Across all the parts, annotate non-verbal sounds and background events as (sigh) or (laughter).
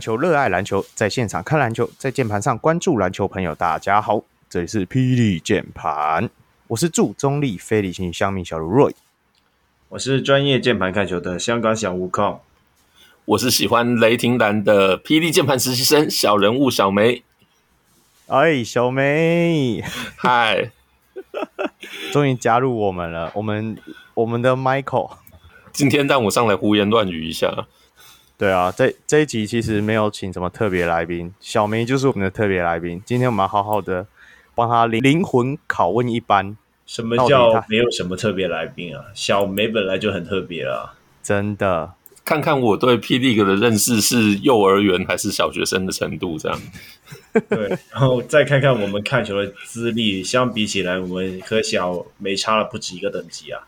球、热爱篮球，在现场看篮球，在键盘上关注篮球朋友，大家好，这里是霹雳键盘，我是驻中立非理性乡民小卢 Roy，我是专业键盘看球的香港小悟空，我是喜欢雷霆蓝的霹雳键盘实习生小人物小梅，哎，小梅，嗨，(laughs) 终于加入我们了，我们我们的 Michael。今天让我上来胡言乱语一下。对啊，这这一集其实没有请什么特别来宾，小梅就是我们的特别来宾。今天我们要好好的帮他灵灵魂拷问一番。什么叫没有什么特别来宾啊？小梅本来就很特别啊，真的。看看我对 P. League 的认识是幼儿园还是小学生的程度，这样。(laughs) 对，然后再看看我们看球的资历，相比起来，我们和小梅差了不止一个等级啊。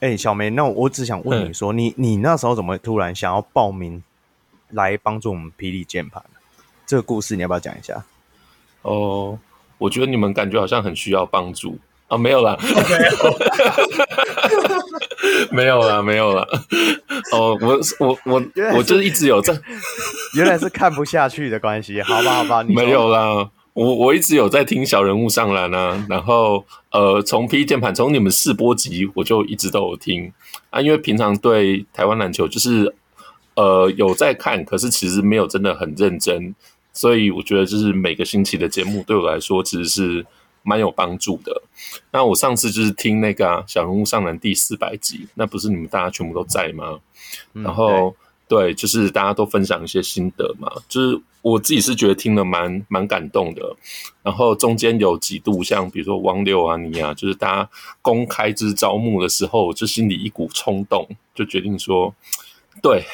哎、欸，小梅，那我只想问你说，嗯、你你那时候怎么突然想要报名来帮助我们霹雳键盘？这个故事你要不要讲一下？哦，我觉得你们感觉好像很需要帮助啊，没有啦，(laughs) 没有啦，没有啦。哦，我我我我就是一直有在，原来是看不下去的关系，好吧，好吧，你没有啦。我我一直有在听小人物上篮啊，然后呃，从 P 键盘从你们试播集我就一直都有听啊，因为平常对台湾篮球就是呃有在看，可是其实没有真的很认真，所以我觉得就是每个星期的节目对我来说其实是蛮有帮助的。那我上次就是听那个、啊、小人物上篮第四百集，那不是你们大家全部都在吗？然后。对，就是大家都分享一些心得嘛，就是我自己是觉得听了蛮蛮感动的。然后中间有几度，像比如说王六啊、你啊，就是大家公开就是招募的时候，就心里一股冲动，就决定说，对，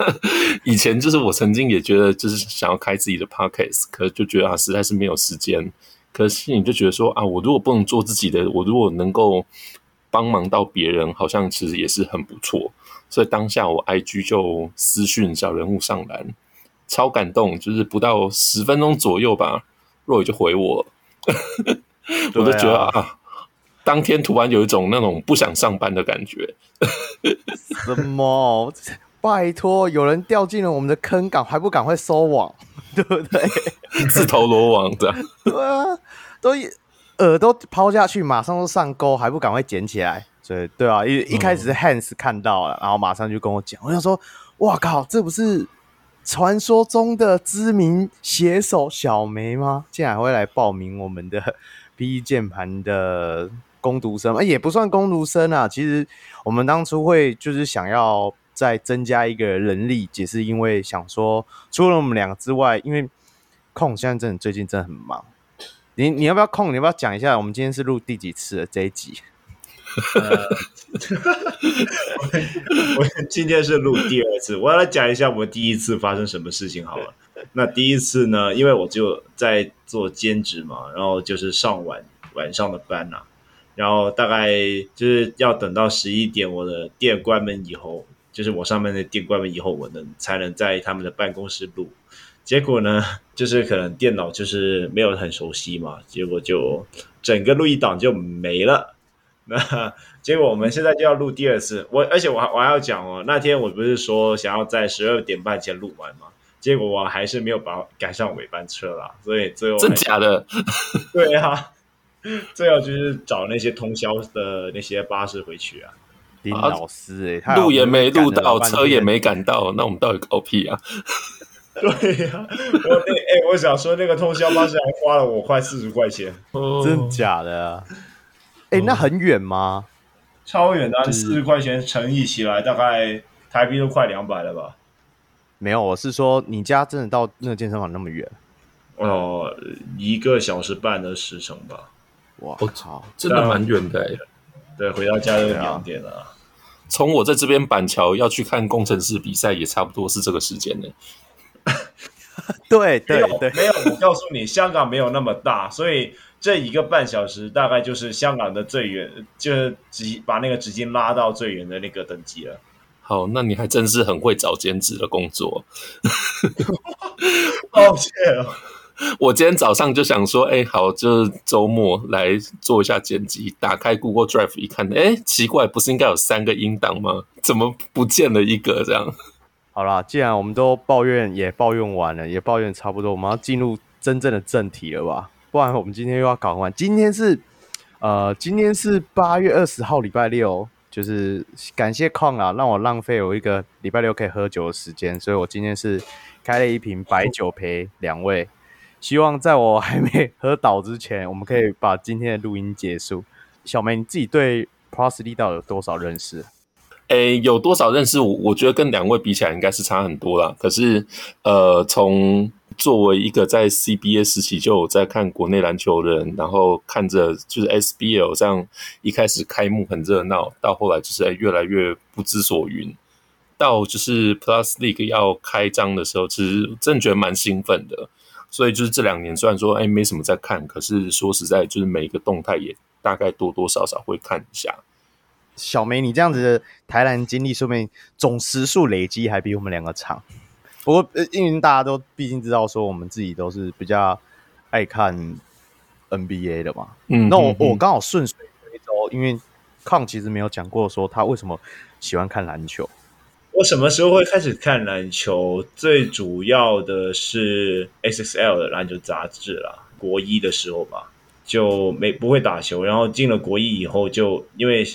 (laughs) 以前就是我曾经也觉得就是想要开自己的 podcast，可是就觉得啊，实在是没有时间。可是你就觉得说啊，我如果不能做自己的，我如果能够帮忙到别人，好像其实也是很不错。所以当下我 IG 就私讯小人物上篮，超感动，就是不到十分钟左右吧，Roy 就回我，我都觉得啊，啊，当天突然有一种那种不想上班的感觉。什么？拜托，有人掉进了我们的坑赶，还不赶快收网，(laughs) 对不对？自投罗网这样。对啊，都耳朵抛下去，马上就上钩，还不赶快捡起来？所以对啊，一一开始是 Hans 看到了，嗯、然后马上就跟我讲，我想说，哇靠，这不是传说中的知名写手小梅吗？竟然会来报名我们的 (laughs) PE 键盘的工读生，也不算工读生啊。其实我们当初会就是想要再增加一个人力，也是因为想说，除了我们两个之外，因为空现在真的最近真的很忙。你你要不要空？你要不要讲一下，我们今天是录第几次的这一集？呃，(laughs) 我今天是录第二次，我要来讲一下我们第一次发生什么事情好了。那第一次呢，因为我就在做兼职嘛，然后就是上晚晚上的班呐、然后大概就是要等到十一点，我的店关门以后，就是我上面的店关门以后，我能才能在他们的办公室录。结果呢，就是可能电脑就是没有很熟悉嘛，结果就整个录音档就没了。(laughs) 那结果我们现在就要录第二次，我而且我还我还要讲哦，那天我不是说想要在十二点半前录完吗？结果我还是没有把赶上尾班车啦，所以最后真假的？(laughs) 对啊，最后就是找那些通宵的那些巴士回去啊。林老师哎，录也没录到，车也没赶到，那我们到底搞屁啊？(laughs) 对呀、啊，我那哎、欸，我想说那个通宵巴士还花了我快四十块钱，真假的啊？哎、欸，那很远吗？超远的，四十块钱乘以起来，大概台币都快两百了吧？没有，我是说你家真的到那个健身房那么远？哦，一个小时半的时程吧。哇，我操，真的蛮远的。对，回到家就两点了。从我在这边板桥要去看工程师比赛，也差不多是这个时间呢。(laughs) 对对对，没有，我告诉你，香港没有那么大，所以。这一个半小时大概就是香港的最远，就是直把那个直径拉到最远的那个等级了。好，那你还真是很会找兼职的工作。(laughs) 抱歉了，我今天早上就想说，哎，好，就是周末来做一下剪辑。打开 Google Drive 一看，哎，奇怪，不是应该有三个音档吗？怎么不见了一个？这样。好啦，既然我们都抱怨也抱怨完了，也抱怨差不多，我们要进入真正的正题了吧？不然我们今天又要搞完。今天是呃，今天是八月二十号，礼拜六，就是感谢矿啊，让我浪费有一个礼拜六可以喝酒的时间，所以我今天是开了一瓶白酒陪两位。希望在我还没喝倒之前，我们可以把今天的录音结束。小梅，你自己对 Plus Lee 到有多少认识？诶，有多少认识？我我觉得跟两位比起来，应该是差很多啦。可是，呃，从作为一个在 CBA 时期就有在看国内篮球的人，然后看着就是 SBL 这样一开始开幕很热闹，到后来就是越来越不知所云，到就是 Plus League 要开张的时候，其实真的觉得蛮兴奋的。所以就是这两年，虽然说哎没什么在看，可是说实在，就是每一个动态也大概多多少少会看一下。小梅，你这样子的台篮经历，说明总时数累积还比我们两个长。不过，因为大家都毕竟知道说，我们自己都是比较爱看 NBA 的嘛。嗯，那我我刚好顺水推舟，因为康其实没有讲过说他为什么喜欢看篮球。我什么时候会开始看篮球？最主要的是 SXL 的篮球杂志啦，国一的时候吧，就没不会打球，然后进了国一以后，就因为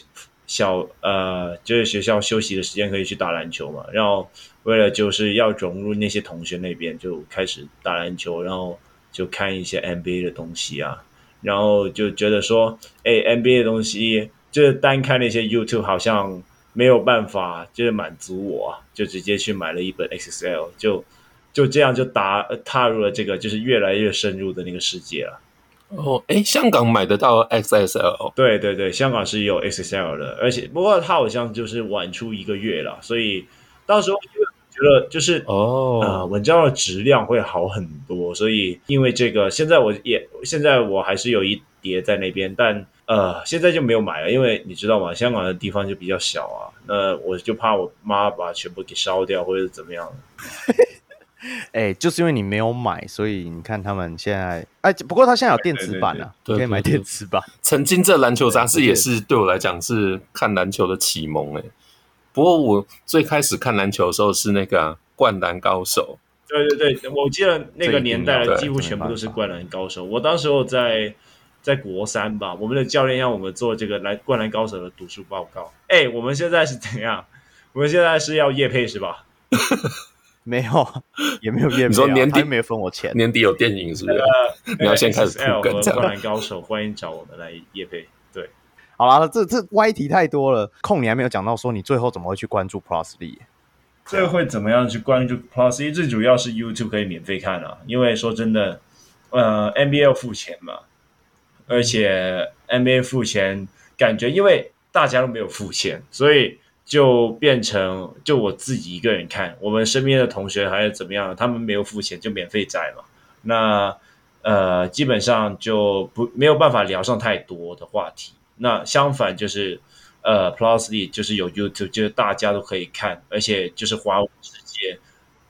小呃，就是学校休息的时间可以去打篮球嘛，然后为了就是要融入那些同学那边，就开始打篮球，然后就看一些 NBA 的东西啊，然后就觉得说，哎，NBA 的东西就是单看那些 YouTube 好像。没有办法，就是满足我，就直接去买了一本 XXL，就就这样就打踏入了这个就是越来越深入的那个世界了。哦，哎，香港买得到 XSL？对对对，香港是有 XSL 的，而且不过它好像就是晚出一个月了，所以到时候得就是哦，呃，文章的质量会好很多。所以因为这个，现在我也现在我还是有一叠在那边，但。呃，现在就没有买了，因为你知道吗？香港的地方就比较小啊，那我就怕我妈把全部给烧掉，或者是怎么样。(laughs) 哎、欸，就是因为你没有买，所以你看他们现在，哎，不过他现在有电子版了，可以买电子版。曾经这篮球杂志也是对我来讲是看篮球的启蒙哎。不过我最开始看篮球的时候是那个、啊《灌篮高手》。对对对，我记得那个年代几乎全部都是《灌篮高手》。我当时候在。在国三吧，我们的教练让我们做这个来《灌篮高手》的读书报告。哎，我们现在是怎样？我们现在是要夜配是吧？(laughs) 没有，也没有夜配、啊。你说年底没有分我钱？年底有电影是不是？呃、你要先开始。L 和。《灌篮高手》欢迎找我们来夜配。好啦，这这歪题太多了。空，你还没有讲到说你最后怎么会去关注 Plus Lee？最会怎么样去关注 Plus Lee？最主要是 YouTube 可以免费看啊，因为说真的，呃，NBA 要付钱嘛。而且 NBA 付钱，感觉因为大家都没有付钱，所以就变成就我自己一个人看。我们身边的同学还是怎么样，他们没有付钱就免费载嘛。那呃，基本上就不没有办法聊上太多的话题。那相反就是呃，Plus Lee 就是有 YouTube，就是大家都可以看，而且就是华文世界，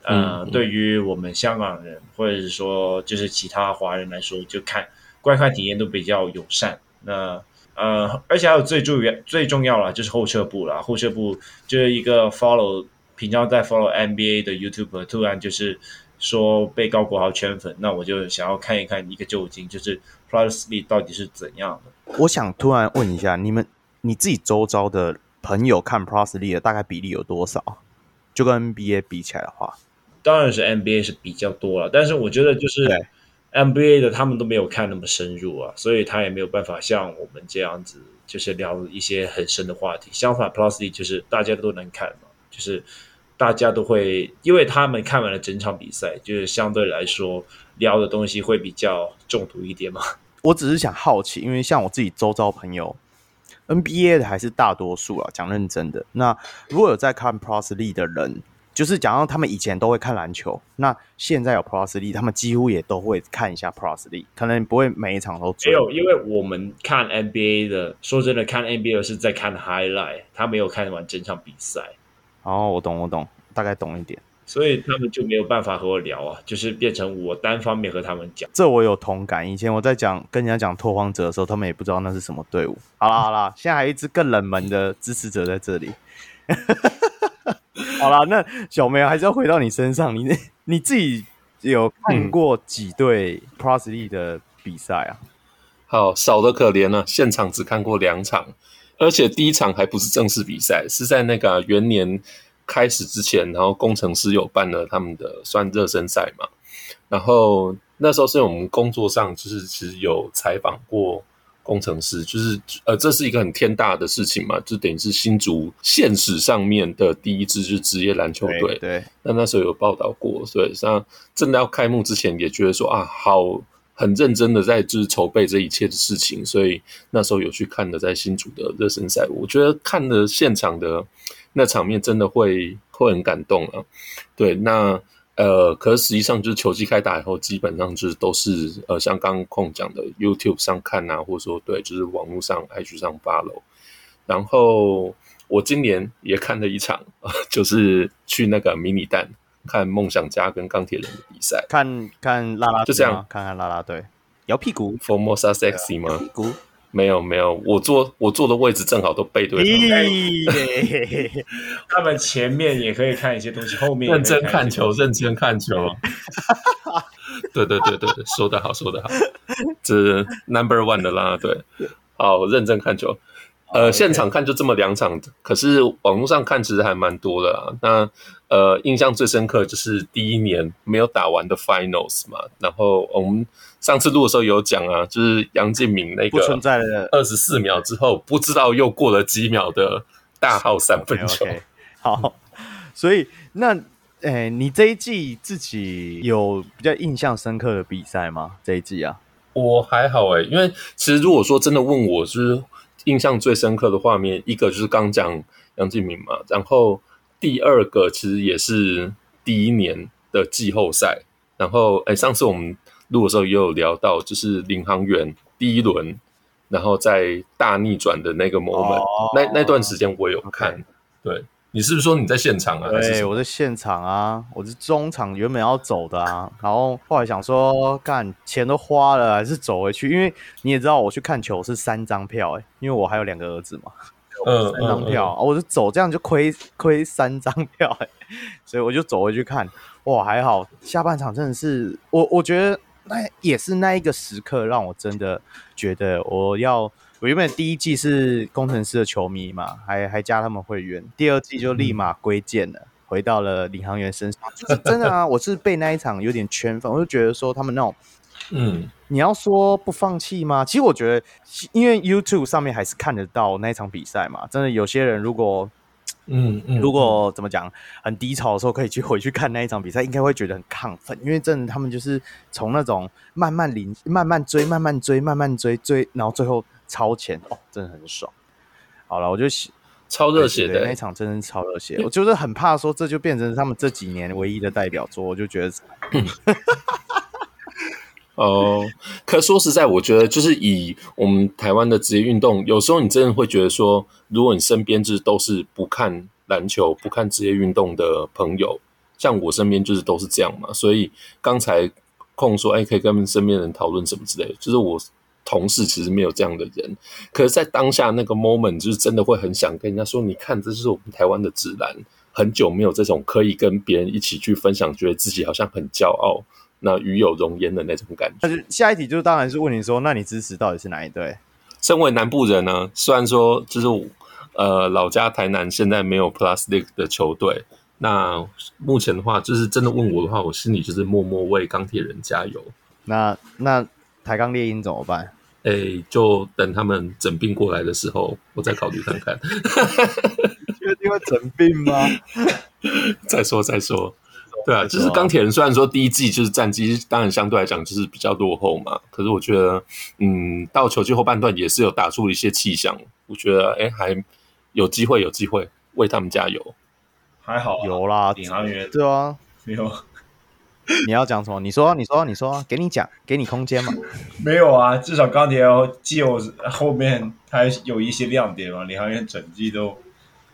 呃，嗯嗯对于我们香港人或者是说就是其他华人来说，就看。观看体验都比较友善，那呃，而且还有最重要、最重要了，就是后撤步了。后撤步就是一个 follow 平常在 follow NBA 的 YouTuber，突然就是说被高国豪圈粉，那我就想要看一看一个究竟，就是 Plus Lee 到底是怎样的。我想突然问一下，你们你自己周遭的朋友看 Prosley 的大概比例有多少？就跟 NBA 比起来的话，当然是 NBA 是比较多了，但是我觉得就是。NBA 的他们都没有看那么深入啊，所以他也没有办法像我们这样子，就是聊一些很深的话题。相反，Prosley 就是大家都能看嘛，就是大家都会，因为他们看完了整场比赛，就是相对来说聊的东西会比较中毒一点嘛。我只是想好奇，因为像我自己周遭朋友，NBA 的还是大多数啊，讲认真的。那如果有在看 p r o s l e 的人。就是讲到他们以前都会看篮球，那现在有 p r o s l e 他们几乎也都会看一下 p r o s l e 可能不会每一场都追。没有，因为我们看 NBA 的，说真的，看 NBA 的是在看 highlight，他没有看完整场比赛。哦，我懂，我懂，大概懂一点。所以他们就没有办法和我聊啊，就是变成我单方面和他们讲。这我有同感。以前我在讲跟人家讲拓荒者的时候，他们也不知道那是什么队伍。好啦好啦，现在还有一支更冷门的支持者在这里。(laughs) 好了，那小梅还是要回到你身上，你你自己有看过几队 Plus League 的比赛啊？好，少的可怜啊，现场只看过两场，而且第一场还不是正式比赛，是在那个元年开始之前，然后工程师有办了他们的算热身赛嘛，然后那时候是我们工作上就是其实有采访过。工程师就是呃，这是一个很天大的事情嘛，就等于是新竹县史上面的第一支就是职业篮球队。对，对，那那时候有报道过，所以像真的要开幕之前，也觉得说啊，好很认真的在就是筹备这一切的事情，所以那时候有去看的在新竹的热身赛，我觉得看的现场的那场面真的会会很感动啊。对，那。呃，可是实际上就是球季开打以后，基本上就是都是呃，像刚刚空讲的 YouTube 上看啊，或者说对，就是网络上 IG 上 follow。然后我今年也看了一场，(laughs) 就是去那个迷你蛋看梦想家跟钢铁人的比赛，看看啦啦，就这样看看拉拉队摇屁股，Formosa Sexy 吗？屁股。没有没有，我坐我坐的位置正好都背对他们。前面也可以看一些东西，后面认真看球，认真看球。(laughs) 对对对对对，说得好，说得好，这是 number one 的啦，对，好，认真看球。呃，现场看就这么两场，可是网络上看其实还蛮多的啊。那呃，印象最深刻就是第一年没有打完的 Finals 嘛。然后我们上次录的时候有讲啊，就是杨敬敏那个不存在的二十四秒之后，不知道又过了几秒的大号三分球。Okay, okay. 好，所以那诶，你这一季自己有比较印象深刻的比赛吗？这一季啊，我还好诶，因为其实如果说真的问我，就是。印象最深刻的画面，一个就是刚讲杨敬敏嘛，然后第二个其实也是第一年的季后赛，然后哎，上次我们录的时候也有聊到，就是领航员第一轮，然后在大逆转的那个 moment，、哦、那那段时间我有看.对。你是不是说你在现场啊？对，我在现场啊，我是中场原本要走的啊，然后后来想说，干钱都花了，还是走回去，因为你也知道我去看球是三张票，欸，因为我还有两个儿子嘛，嗯，三张票，嗯。嗯嗯，我就走这样就亏亏三张票，欸，(laughs) 所以我就走回去看，哇，还好下半场真的是，我我觉得那也是那一个时刻让我真的觉得我要。我原本第一季是工程师的球迷嘛，还还加他们会员。第二季就立马归建了，嗯，回到了领航员身上。(laughs) 就是真的啊，我是被那一场有点圈粉，我就觉得说他们那种，嗯，你要说不放弃吗？其实我觉得，因为 YouTube 上面还是看得到那一场比赛嘛。真的有些人如果，嗯嗯，如果怎么讲很低潮的时候，可以去回去看那一场比赛，应该会觉得很亢奋，因为真的他们就是从那种慢慢领、慢慢追、慢慢追、慢慢追追，然后最后。超前哦，真的很爽。好了，我就超热血的那一场，真的超热血。我就是很怕说这就变成他们这几年唯一的代表作，我就觉得。(laughs) 哦，可说实在，我觉得就是以我们台湾的职业运动，有时候你真的会觉得说，如果你身边就是都是不看篮球、不看职业运动的朋友，像我身边就是都是这样嘛。所以刚才空说，哎，可以跟身边人讨论什么之类的，就是我。同事其实没有这样的人，可是，在当下那个 moment，就是真的会很想跟人家说：“你看，这是我们台湾的指南，很久没有这种可以跟别人一起去分享，觉得自己好像很骄傲，那与有荣焉的那种感觉。”但是下一题就是，当然是问你说：“那你支持到底是哪一队？”身为南部人呢，虽然说就是呃老家台南现在没有 Plastic 的球队，那目前的话，就是真的问我的话，我心里就是默默为钢铁人加油。那那。台钢猎鹰怎么办？哎、欸，就等他们整病过来的时候，我再考虑看看。(laughs) 确定会整病吗？(laughs) 再说再说。对啊，就是钢铁人虽然说第一季就是战绩，当然相对来讲就是比较落后嘛。可是我觉得，嗯，到球季后半段也是有打出一些气象。我觉得，哎、欸，还有机会，有机会为他们加油。还好、啊，有啦，领航员对啊，没有。(laughs) 你要讲什么？你说，你说，你说，给你讲，给你空间嘛。没有啊，至少钢铁就后面还有一些亮点嘛。领航员整季都，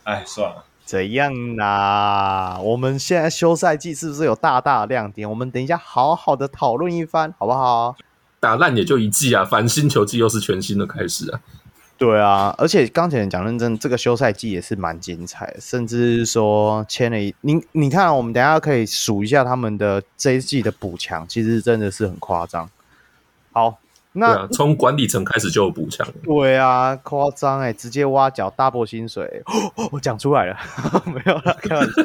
哎，算了。怎样啦？我们现在休赛季是不是有大大的亮点？我们等一下好好的讨论一番，好不好？打烂也就一季啊，反星球季又是全新的开始啊。对啊，而且钢铁人讲认真，这个休赛季也是蛮精彩的，甚至说签了一，你你看，我们等一下可以数一下他们的这一季的补强，其实真的是很夸张。好，那从、啊、管理层开始就有补强。对啊，夸张哎，直接挖角 double 薪水，哦、(gasps) 我讲出来了，(laughs) 没有啦，开玩笑。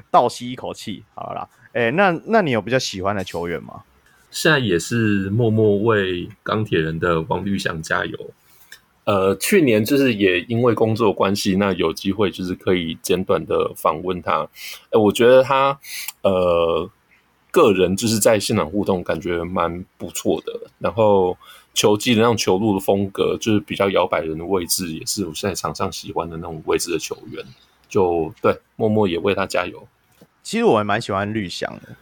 (laughs) 倒吸一口气，好了，哎，那那你有比较喜欢的球员吗？现在也是默默为钢铁人的王律翔加油。呃，去年就是也因为工作关系，那有机会就是可以简短的访问他。呃，我觉得他呃个人就是在现场互动感觉蛮不错的，然后球技的那种球路的风格，就是比较摇摆人的位置，也是我现在场上喜欢的那种位置的球员。就对，默默也为他加油。其实我还蛮喜欢绿翔的。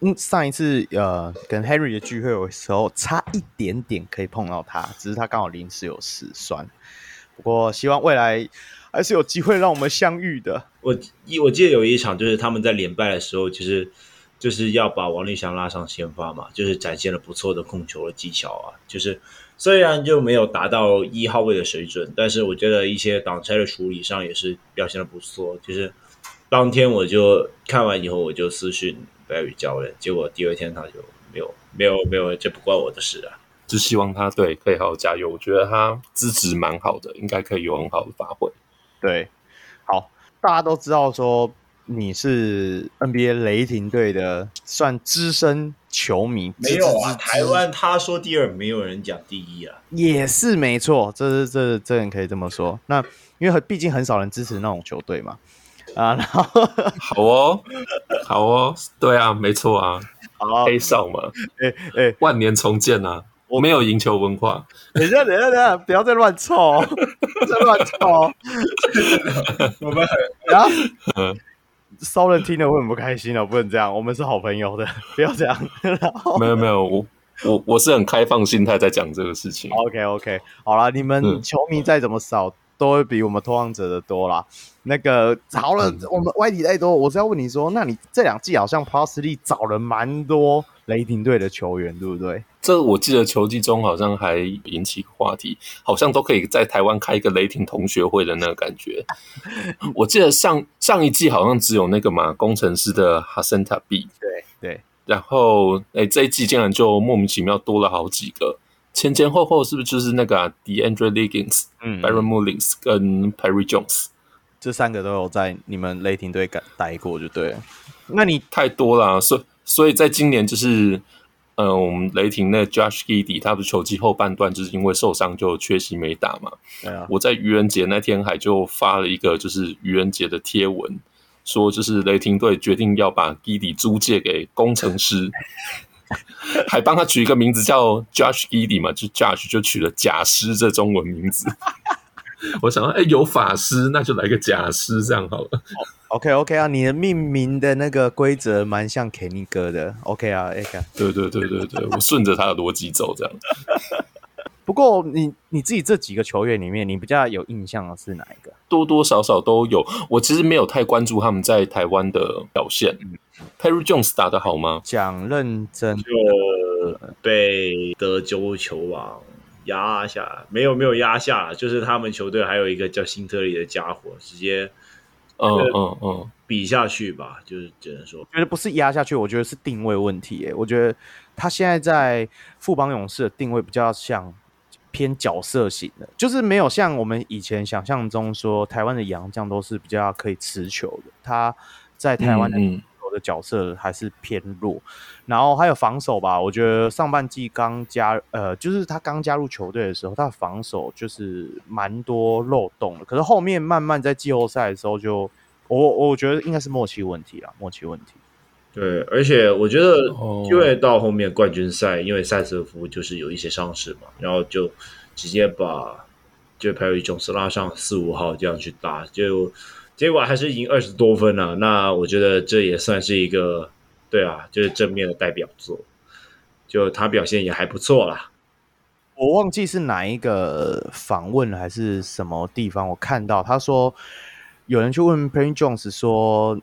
嗯，上一次呃跟 Henry 的聚会的时候，差一点点可以碰到他，只是他刚好临时有事，算。不过希望未来还是有机会让我们相遇的。我一我记得有一场就是他们在连败的时候，其实就是要把王律翔拉上先发嘛，就是展现了不错的控球的技巧啊。就是虽然就没有达到一号位的水准，但是我觉得一些挡拆的处理上也是表现的不错。就是当天我就看完以后，我就私讯。Barry 教练，结果第二天他就没有没有没有，这不关我的事啊！只希望他对可以好好加油。我觉得他资质蛮好的，应该可以有很好的发挥。对，好，大家都知道说你是 NBA 雷霆队的算资深球迷，没有啊？台湾他说第二，没有人讲第一啊，也是没错，这是这这人可以这么说。那因为毕竟很少人支持那种球队嘛。啊，然后 (laughs) 好哦，好哦，对啊，没错啊，好黑哨嘛，哎哎、欸，万年重建啊，我没有赢球文化，等一下，等一下，等一下，不要再乱凑，再乱凑，(laughs) 我们很啊，骚人听了会很不开心的，不能这样，我们是好朋友的，不要这样。然后没有没有，我我我是很开放心态在讲这个事情。OK OK，好了，你们球迷再怎么少。嗯都会比我们拓荒者的多啦。那个好了，我们歪题太多。我是要问你说，那你这两季好像 Plus 找了蛮多雷霆队的球员，对不对？这我记得球季中好像还引起话题，好像都可以在台湾开一个雷霆同学会的那个感觉。(laughs) 我记得上上一季好像只有那个嘛工程师的 Hassan Thabeet，对对。然后哎，这一季竟然就莫名其妙多了好几个。前前后后是不是就是那个、啊、DeAndre Liggins、嗯、Byron Mullings 跟 Perry Jones 这三个都有在你们雷霆队待过，就对了。那你太多了、啊，所以所以在今年就是，呃，我们雷霆那 Josh Giddey 他不是球季后半段就是因为受伤就缺席没打嘛。对啊。我在愚人节那天还就发了一个就是愚人节的贴文，说就是雷霆队决定要把 Giddey 租借给工程师。(laughs) (laughs) 还帮他取一个名字叫 Josh Giddey 嘛，就 Josh 就取了假师这中文名字。(laughs) 我想说，哎、欸，有法师，那就来个假师，这样好了。OK OK 啊，你的命名的那个规则蛮像 Kenny 哥的。OK 啊，OK。对对对对对，我顺着他的逻辑走，这样。(laughs) 不过你你自己这几个球员里面，你比较有印象的是哪一个？多多少少都有。我其实没有太关注他们在台湾的表现。嗯 Perry Jones 打得好吗？讲认真，就被德州球王压下，没有没有压下，就是他们球队还有一个叫辛特利的家伙，直接嗯嗯嗯比下去吧，就是只能说，我觉得不是压下去，我觉得是定位问题。哎，我觉得他现在在富邦勇士的定位比较像偏角色型的，就是没有像我们以前想象中说台湾的洋将都是比较可以持球的，他在台湾的、的角色还是偏弱，然后还有防守吧。我觉得上半季刚加呃，就是他刚加入球队的时候，他的防守就是蛮多漏洞的。可是后面慢慢在季后赛的时候就，就我我觉得应该是默契问题啦，默契问题。对，而且我觉得因为到后面冠军赛，哦、因为赛瑟夫就是有一些伤势嘛，然后就直接把就 Perry Jones 拉上四五号这样去打就。结果还是赢二十多分了，那我觉得这也算是一个，对啊，就是正面的代表作，就他表现也还不错啦。我忘记是哪一个访问还是什么地方，我看到他说有人去问 Prince Jones 说，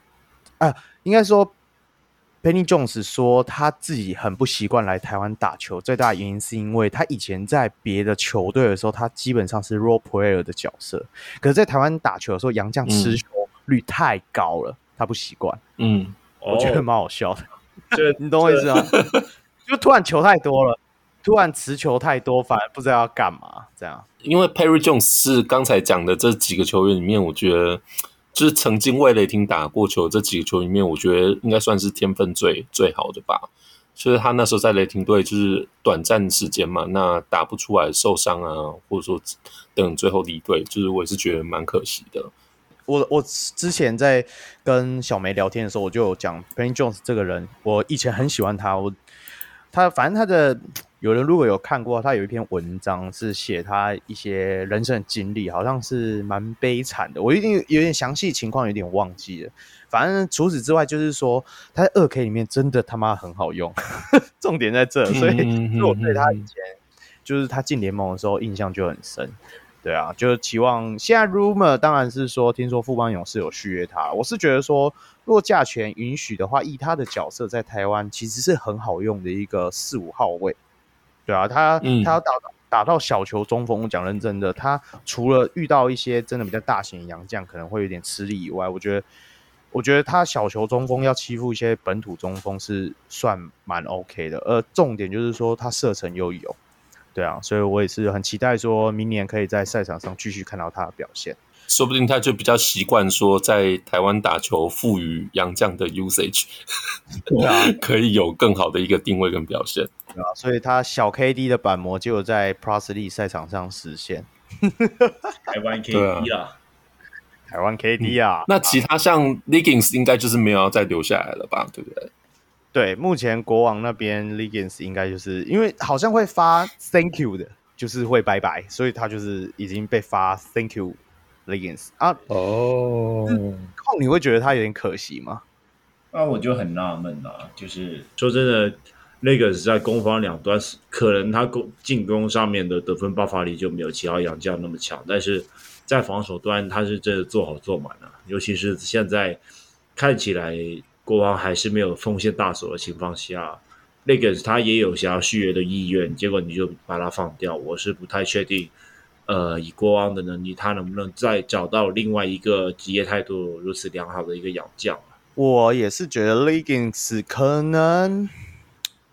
啊，应该说 Penny Jones 说他自己很不习惯来台湾打球，最大的原因是因为他以前在别的球队的时候，他基本上是 role player 的角色，可是在台湾打球的时候，杨将持球率太高了，嗯、他不习惯。嗯，我觉得蛮好笑的，这 (laughs) 你懂我意思吗？(laughs) 就突然球太多了，突然持球太多，反而不知道要干嘛，这样。因为 Perry Jones 是刚才讲的这几个球员里面，我觉得。就是曾经为雷霆打过球这几个球里面，我觉得应该算是天分最最好的吧。就是他那时候在雷霆队就是短暂时间嘛，那打不出来受伤啊，或者说等最后离队，就是我也是觉得蛮可惜的。我我之前在跟小梅聊天的时候，我就有讲 Ben Jones 这个人，我以前很喜欢他，我他反正他的。有人如果有看过，他有一篇文章是写他一些人生的经历，好像是蛮悲惨的。我一定有点详细情况，有点忘记了。反正除此之外，就是说他在二 K 里面真的他妈很好用，(laughs) 重点在这。所以，所以我对他以前就是他进联盟的时候印象就很深。对啊，就是期望现在 rumor 当然是说，听说富邦勇士有续约他。我是觉得说，如果价钱允许的话，以他的角色在台湾其实是很好用的一个四五号位。对啊，他他要打打到小球中锋，我讲认真的，他除了遇到一些真的比较大型的洋将可能会有点吃力以外，我觉得我觉得他小球中锋要欺负一些本土中锋是算蛮 OK 的，而重点就是说他射程又有，对啊，所以我也是很期待说明年可以在赛场上继续看到他的表现。说不定他就比较习惯说在台湾打球，赋予洋将的 usage，(laughs) 对啊，(laughs) 可以有更好的一个定位跟表现，对啊，所以他小 KD 的板模就在 League 赛场上实现，台湾 KD 啊，台湾 KD 啊，那其他像 Liggins 应该就是没有要再留下来了吧，对不对？对，目前国王那边 Liggins 应该就是因为好像会发 Thank you 的，就是会拜拜，所以他就是已经被发 Thank you。Liggins 啊，哦，控你会觉得他有点可惜吗？那我就很纳闷了，就是说真的，Legends 在攻防两端可能他攻进攻上面的得分爆发力就没有其他洋将那么强，但是在防守端他是真的做好做满了，尤其是现在看起来国王还是没有奉献大手的情况下，Liggins 他也有想要续约的意愿，结果你就把他放掉，我是不太确定。呃，以国王的能力，他能不能再找到另外一个职业态度如此良好的一个洋将？我也是觉得 Liggins 可能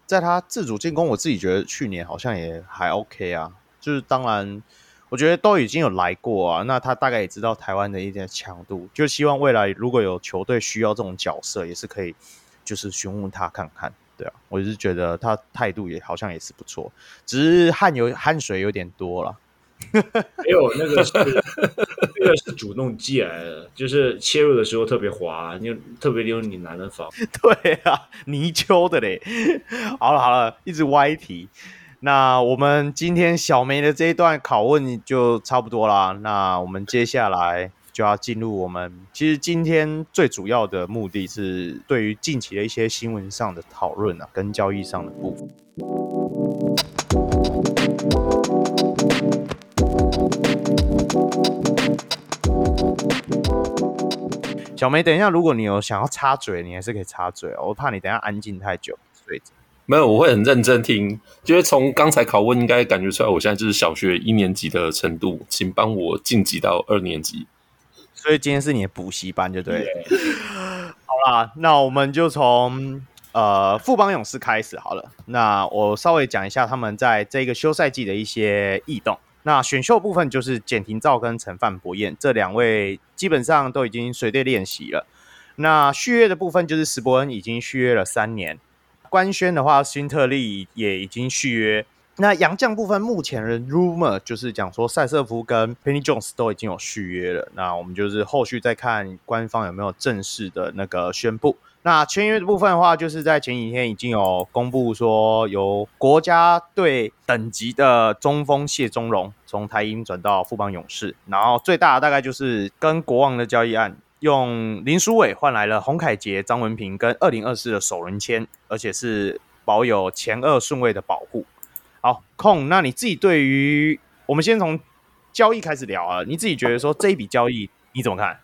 在他自主进攻，我自己觉得去年好像也还 OK 啊。就是当然，我觉得都已经有来过啊，那他大概也知道台湾的一点强度，就希望未来如果有球队需要这种角色，也是可以就是询问他看看。对啊，我是觉得他态度也好像也是不错，只是汗有汗水有点多了。(laughs) 没有，那个是那个是主动寄来的，就是切入的时候特别滑，你特别利用你难的防。(laughs) 对啊，泥鳅的嘞。(laughs) 好了好了，一直歪题。那我们今天小梅的这一段拷问就差不多啦。那我们接下来就要进入我们其实今天最主要的目的是对于近期的一些新闻上的讨论啊，跟交易上的部分。小梅，等一下，如果你有想要插嘴，你还是可以插嘴哦。我怕你等一下安静太久，所以没有，我会很认真听。就是从刚才拷问，应该感觉出来，我现在就是小学一年级的程度，请帮我晋级到二年级。所以今天是你的补习班，就对. (laughs) 好啦，那我们就从呃富邦勇士开始好了。那我稍微讲一下他们在这个休赛季的一些异动。那选秀部分就是简廷照跟陈范博彦这两位基本上都已经随队练习了。那续约的部分就是石伯恩已经续约了三年，官宣的话，辛特利也已经续约。那洋将部分目前的 rumor 就是讲说赛瑟夫跟 Penny Jones 都已经有续约了。那我们就是后续再看官方有没有正式的那个宣布。那签约的部分的话，就是在前几天已经有公布说，由国家队等级的中锋谢宗荣从台银转到富邦勇士，然后最大大概就是跟国王的交易案，用林书伟换来了洪凯杰、张文平跟二零二四的首轮签，而且是保有前二顺位的保护。好，控，那你自己对于我们先从交易开始聊啊，你自己觉得说这一笔交易你怎么看？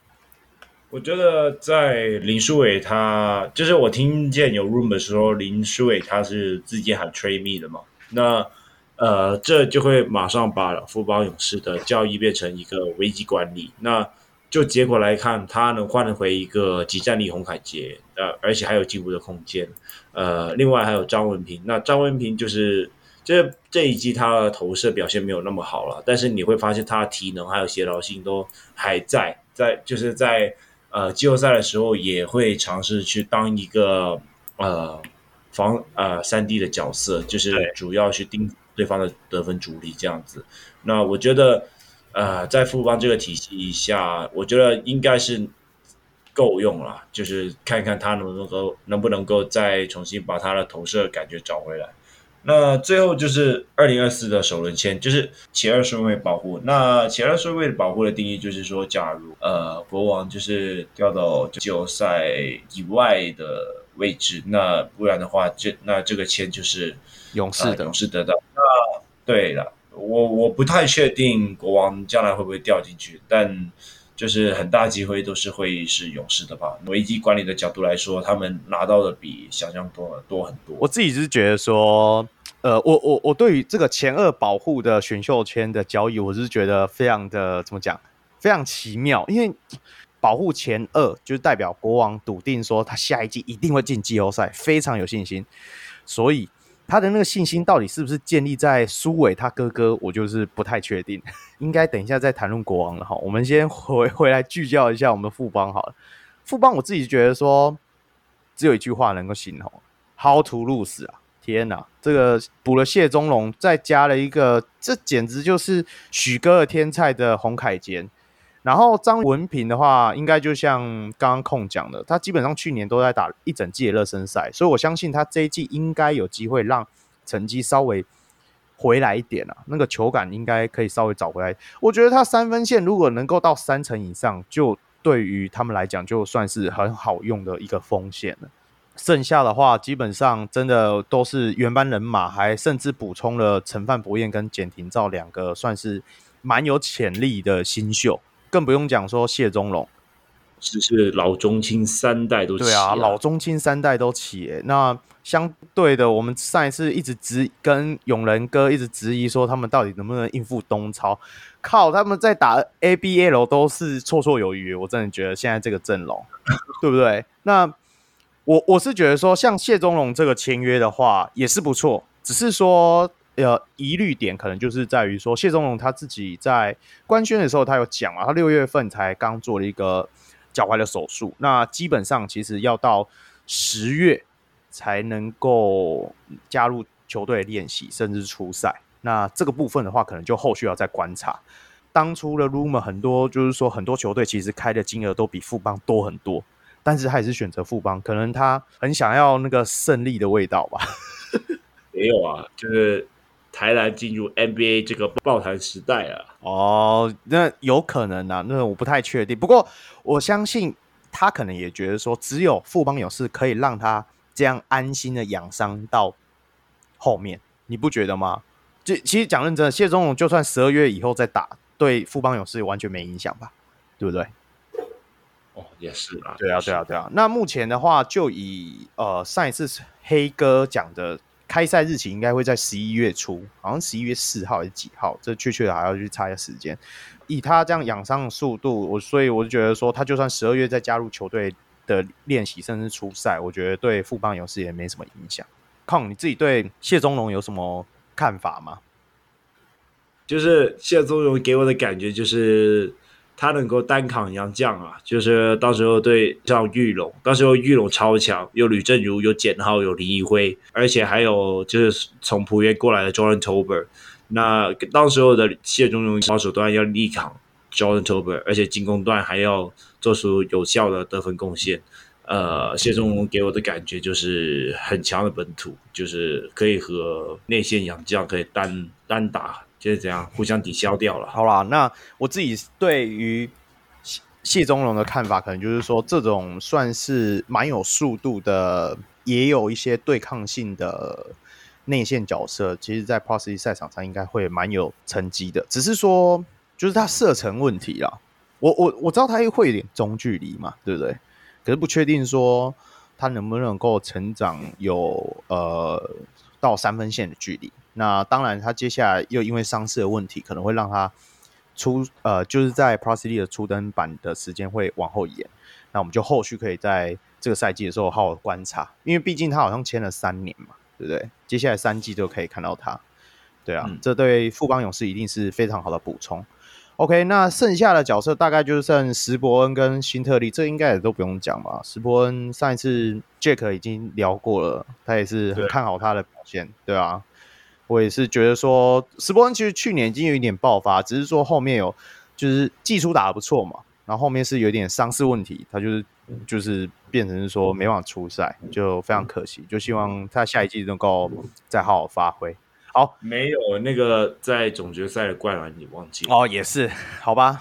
我觉得在林书伟他就是我听见有 rumor 说林书伟他是自己喊 trade me 的嘛，那呃这就会马上把富邦勇士的交易变成一个危机管理。那就结果来看，他能换回一个即战力洪凯杰，呃，而且还有进步的空间。呃，另外还有张文平，那张文平就是这这一季他的投射表现没有那么好了，但是你会发现他的体能还有协调性都还在，在就是在。呃，季后赛的时候也会尝试去当一个呃防呃三 D 的角色，就是主要去盯对方的得分主力这样子。那我觉得呃，在富邦这个体系下，我觉得应该是够用了，就是看看他能不能够能不能够再重新把他的投射感觉找回来。那最后就是二零二四的首轮签，就是前二顺位保护。那前二顺位的保护的定义就是说，假如呃国王就是掉到季后赛以外的位置，那不然的话，这那这个签就是勇士的、呃、勇士得到。那对了，我我不太确定国王将来会不会掉进去，但就是很大机会都是会是勇士的吧。危机管理的角度来说，他们拿到的比想象多多很多。我自己是觉得说。呃，我我我对于这个前二保护的选秀圈的交易，我是觉得非常的怎么讲，非常奇妙。因为保护前二就是代表国王笃定说他下一季一定会进季后赛，非常有信心。所以他的那个信心到底是不是建立在苏伟他哥哥，我就是不太确定。(laughs) 应该等一下再谈论国王了哈。我们先回回来聚焦一下我们富邦好了。富邦我自己觉得说，只有一句话能够形容：How to lose 啊。天呐，这个补了谢宗龙，再加了一个，这简直就是许哥的天菜的洪凯杰。然后张文平的话，应该就像刚刚控讲的，他基本上去年都在打一整季的热身赛，所以我相信他这一季应该有机会让成绩稍微回来一点啊，那个球感应该可以稍微找回来。我觉得他三分线如果能够到三成以上，就对于他们来讲，就算是很好用的一个锋线了。剩下的话，基本上真的都是原班人马，还甚至补充了陈范博彦跟简廷照两个算是蛮有潜力的新秀，更不用讲说谢宗龙，只是老中青三代都齐，对啊，老中青三代都起。那相对的，我们上一次一直质跟永仁哥一直质疑说，他们到底能不能应付东超？靠，他们在打 ABL 都是绰绰有余。我真的觉得现在这个阵容，对不对？那。我我是觉得说，像谢宗龙这个签约的话也是不错，只是说呃疑虑点可能就是在于说，谢宗龙他自己在官宣的时候他有讲啊，他六月份才刚做了一个脚踝的手术，那基本上其实要到十月才能够加入球队练习，甚至出赛。那这个部分的话，可能就后续要再观察。当初的 rumor 很多，就是说很多球队其实开的金额都比富邦多很多。但是他还是选择富邦，可能他很想要那个胜利的味道吧。(laughs) 没有啊，就是台南进入 NBA 这个抱团时代了。哦，那有可能啊，那我不太确定。不过我相信他可能也觉得说，只有富邦勇士可以让他这样安心的养伤到后面，你不觉得吗？这其实讲认真的，谢宗荣就算十二月以后再打，对富邦勇士完全没影响吧？对不对？哦也是啊，对啊，对啊，对啊。那目前的话，就以呃上一次黑哥讲的开赛日期应该会在十一月初，好像十一月四号还是几号？这确切的还要去查一下时间。以他这样养伤的速度，我所以我就觉得说，他就算十二月再加入球队的练习，甚至出赛，我觉得对富邦勇士也没什么影响。康，你自己对谢宗龙有什么看法吗？就是谢宗龙给我的感觉就是。他能够单扛洋将啊，就是到时候对上玉龙，到时候玉龙超强，有吕政儒，有简浩，有林一辉，而且还有就是从璞园过来的 Jordan Tober。那到时候的谢宗龙防守端要力扛 Jordan Tober，而且进攻端还要做出有效的得分贡献。呃，谢宗龙给我的感觉就是很强的本土，就是可以和内线洋将可以单单打。就是这样，互相抵消掉了。好啦，那我自己对于谢谢宗龙的看法，可能就是说，这种算是蛮有速度的，也有一些对抗性的内线角色，其实，在 Pro 赛场上应该会蛮有成绩的。只是说，就是他射程问题啦。我我我知道他会有点中距离嘛，对不对？可是不确定说他能不能够成长有呃到三分线的距离。那当然，他接下来又因为伤势的问题，可能会让他出呃就是在 Pro C 的初登板的时间会往后延。那我们就后续可以在这个赛季的时候好好观察，因为毕竟他好像签了三年嘛，对不对？接下来三季都可以看到他。对啊，嗯、这对富邦勇士一定是非常好的补充。OK，那剩下的角色大概就剩石伯恩跟辛特利，这应该也都不用讲吧？石伯恩上一次 Jack 已经聊过了，他也是很看好他的表现，对，对啊。我也是觉得说，石伯恩其实去年已经有一点爆发，只是说后面有就是技术打得不错嘛，然后后面是有点伤势问题，他就是就是变成是说没办法出赛，就非常可惜。就希望他下一季能够再好好发挥。好，没有那个在总决赛的灌篮，你忘记哦？也是，好吧。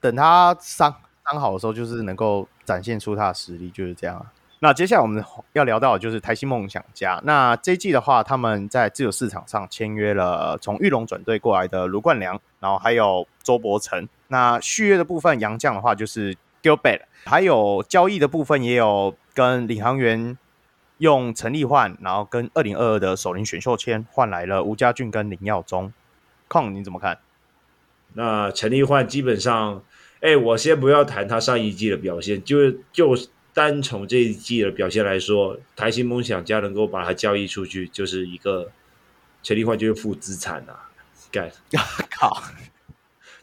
等他伤伤好的时候，就是能够展现出他的实力，就是这样。那接下来我们要聊到的就是台新梦想家。那这一季的话，他们在自由市场上签约了从玉龙转队过来的卢冠良，然后还有周伯成。那续约的部分，杨将的话就是 Gilbert，还有交易的部分也有跟领航员。用陈立焕，然后跟二零二二的首轮选秀签换来了吴家俊跟林耀宗。康，你怎么看？那陈立焕基本上，哎，我先不要谈他上一季的表现，就是就单从这一季的表现来说，台新梦想家能够把它交易出去，就是一个陈立焕就是负资产啊，干 (laughs) 靠！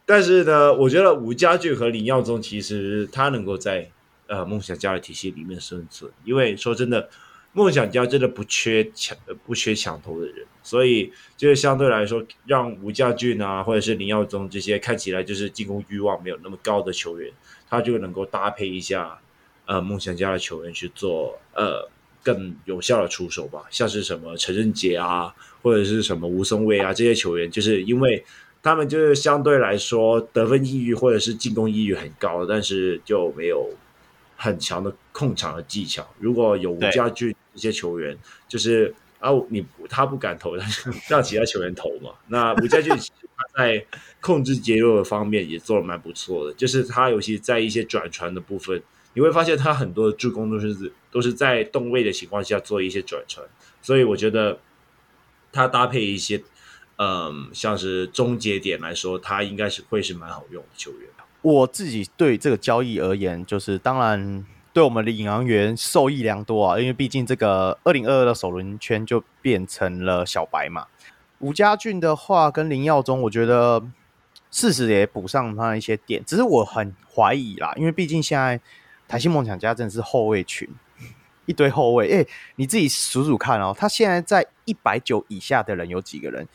但是呢，我觉得吴家俊和林耀宗其实他能够在呃梦想家的体系里面生存，因为说真的。梦想家真的不缺抢，不缺抢头的人，所以就是相对来说，让吴家俊啊，或者是林耀宗这些看起来就是进攻欲望没有那么高的球员，他就能够搭配一下，呃，梦想家的球员去做呃更有效的出手吧，像是什么陈振杰啊，或者是什么吴松蔚啊这些球员，就是因为他们就是相对来说得分意欲或者是进攻意欲很高，但是就没有很强的控场的技巧。如果有吴家俊。一些球员就是啊，你他不敢投，(laughs) 但是让其他球员投嘛。那吴家俊他在控制节奏的方面也做的蛮不错的，就是他尤其在一些转传的部分，你会发现他很多的助攻都是都是在动位的情况下做一些转传，所以我觉得他搭配一些嗯，像是终结点来说，他应该是会是蛮好用的球员。我自己对这个交易而言，就是当然。对我们的引航员受益良多啊，因为毕竟这个二零二二的首轮圈就变成了小白嘛。吴家俊的话跟林耀宗，我觉得事实也补上他一些点，只是我很怀疑啦，因为毕竟现在台新梦想家真的是后卫群一堆后卫，哎，你自己数数看哦，他现在在一百九以下的人有几个人？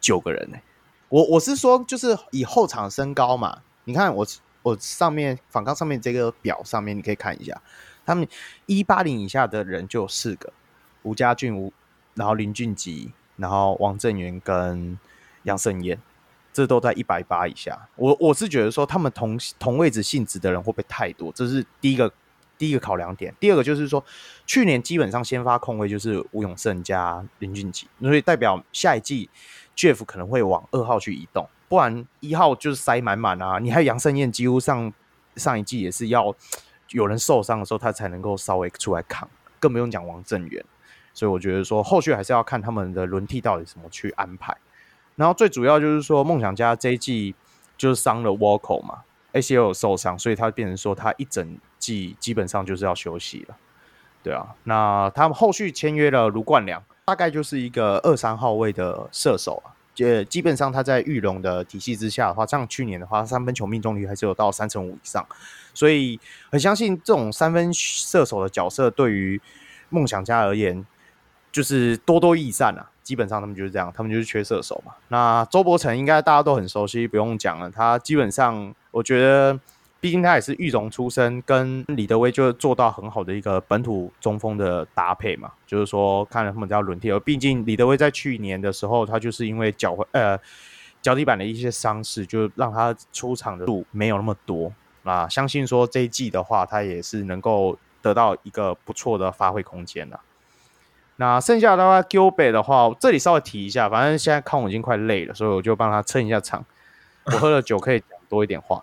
九个人呢。我我是说，就是以后场身高嘛，你看我。我上面访纲上面这个表上面，你可以看一下，他们一八零以下的人就有四个，吴家俊、吴，然后林俊杰，然后王正源跟杨胜彦，这都在一百八以下。我我是觉得说，他们同同位置性质的人会不会太多？这是第一个第一个考量点。第二个就是说，去年基本上先发控卫就是吴永胜加林俊杰，所以代表下一季 Jeff 可能会往二号去移动。不然一号就是塞满满啊！你还有杨胜燕，几乎上上一季也是要有人受伤的时候，他才能够稍微出来扛，更不用讲王正源。所以我觉得说后续还是要看他们的轮替到底怎么去安排。然后最主要就是说梦想家这一季就是伤了 vocal 嘛，ACL 受伤，所以他变成说他一整季基本上就是要休息了。对啊，那他们后续签约了卢冠良，大概就是一个二三号位的射手啊。呃，基本上他在裕隆的体系之下的话，像去年的话，三分球命中率还是有到三成五以上，所以很相信这种三分射手的角色对于梦想家而言就是多多益善啊。基本上他们就是这样，他们就是缺射手嘛。那周伯成应该大家都很熟悉，不用讲了，他基本上我觉得。毕竟他也是育种出身，跟李德威就做到很好的一个本土中锋的搭配嘛，就是说看了他们要轮替。而毕竟李德威在去年的时候，他就是因为脚呃脚底板的一些伤势，就让他出场的度没有那么多。那相信说这一季的话，他也是能够得到一个不错的发挥空间的。那剩下的话，Gilbert 的话，这里稍微提一下，反正现在康我已经快累了，所以我就帮他撑一下场。(laughs) 我喝了酒可以讲多一点话。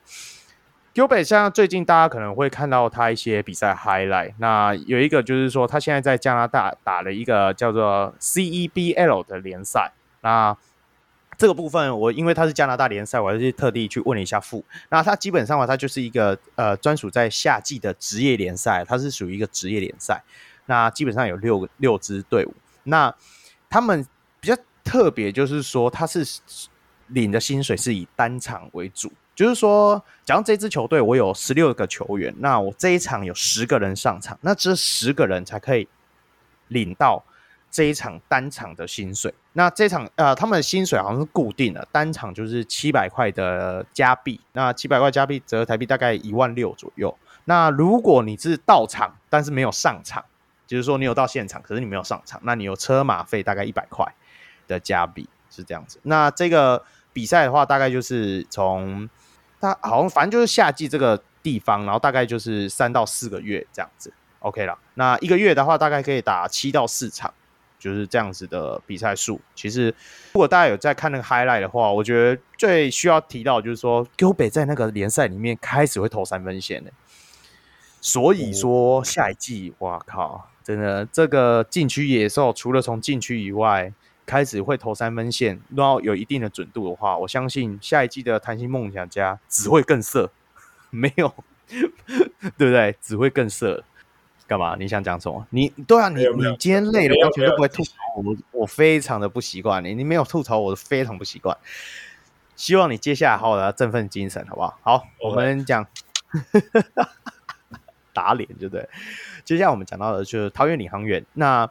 Gilbert 像最近大家可能会看到他一些比赛 highlight，那有一个就是说他现在在加拿大打了一个叫做 CEBL 的联赛。那这个部分我因为他是加拿大联赛，我还是特地去问了一下副。那他基本上嘛，他就是一个呃专属在夏季的职业联赛，它是属于一个职业联赛。那基本上有六个六支队伍，那他们比较特别就是说他是领的薪水是以单场为主。就是说，假如这支球队我有十六个球员，那我这一场有十个人上场，那这十个人才可以领到这一场单场的薪水。那这场呃，他们的薪水好像是固定的，单场就是七百块的加币，那七百块加币折合台币大概一万六左右。那如果你是到场，但是没有上场，就是说你有到现场，可是你没有上场，那你有车马费大概一百块的加币，是这样子。那这个比赛的话，大概就是从它好像反正就是夏季这个地方，然后大概就是三到四个月这样子，OK 了。那一个月的话，大概可以打七到四场，就是这样子的比赛数。其实如果大家有在看那个 highlight 的话，我觉得最需要提到就是说，Gilbert 在那个联赛里面开始会投三分线的。所以说下一季，哇靠，真的这个禁区野兽除了从禁区以外。开始会投三分线，然后有一定的准度的话，我相信下一季的弹性梦想家只会更色，(laughs) 没有，(laughs) 对不对？只会更色。干嘛？你想讲什么？你对啊，你你今天累了，完全都不会吐槽我，我非常的不习惯你，你没有吐槽我，非常不习惯。希望你接下来好好的振奋精神，好不好？好，我们讲打脸，对不对？接下来我们讲到的就是桃园领航员，那。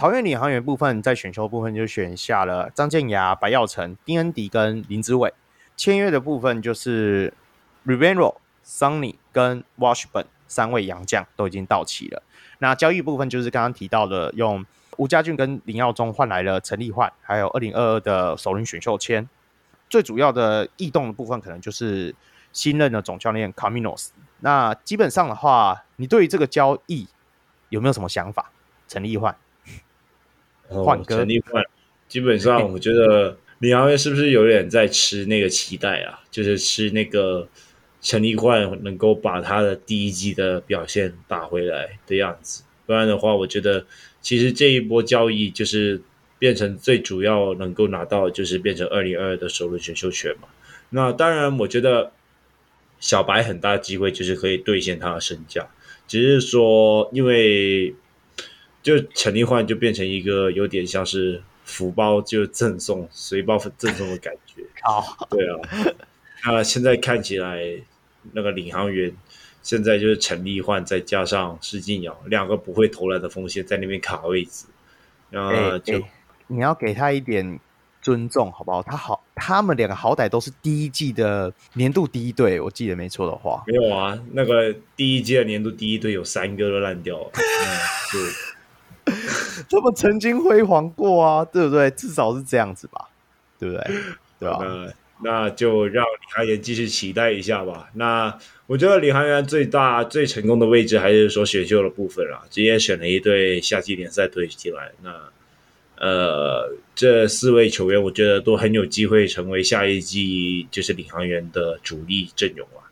桃园领航员部分在选秀部分就选下了张建雅、白耀成、丁恩迪跟林子伟。签约的部分就是 Rivero、Sonny 跟 Washburn 三位洋将都已经到齐了。那交易部分就是刚刚提到的，用吴家俊跟林耀宗换来了陈立焕，还有二零二二的首轮选秀签。最主要的异动的部分，可能就是新任的总教练 Caminos。那基本上的话，你对于这个交易有没有什么想法？陈立焕。换陈立焕，基本上我觉得李航员是不是有点在吃那个期待啊？就是吃那个陈立焕能够把他的第一季的表现打回来的样子。不然的话，我觉得其实这一波交易就是变成最主要能够拿到，就是变成二零二二的首轮选秀权嘛。那当然，我觉得小白很大机会就是可以兑现他的身价，只是说因为。就陈立焕就变成一个有点像是福包就赠送随包赠送的感觉。(laughs) 好，对啊。那现在看起来，那个领航员现在就是陈立焕再加上施晋尧两个不会投篮的锋线在那边卡位置。然后就、欸欸、你要给他一点尊重，好不好？他好，他们两个好歹都是第一季的年度第一队，我记得没错的话。没有啊，那个第一季的年度第一队有三个都烂掉了。嗯，对。他们曾经辉煌过啊，对不对？至少是这样子吧，对不对？对吧？那那就让李航员继续期待一下吧。那我觉得李航员最大最成功的位置还是说选秀的部分啦，直接选了一队夏季联赛队进来。那呃，这四位球员我觉得都很有机会成为下一季就是领航员的主力阵容啊。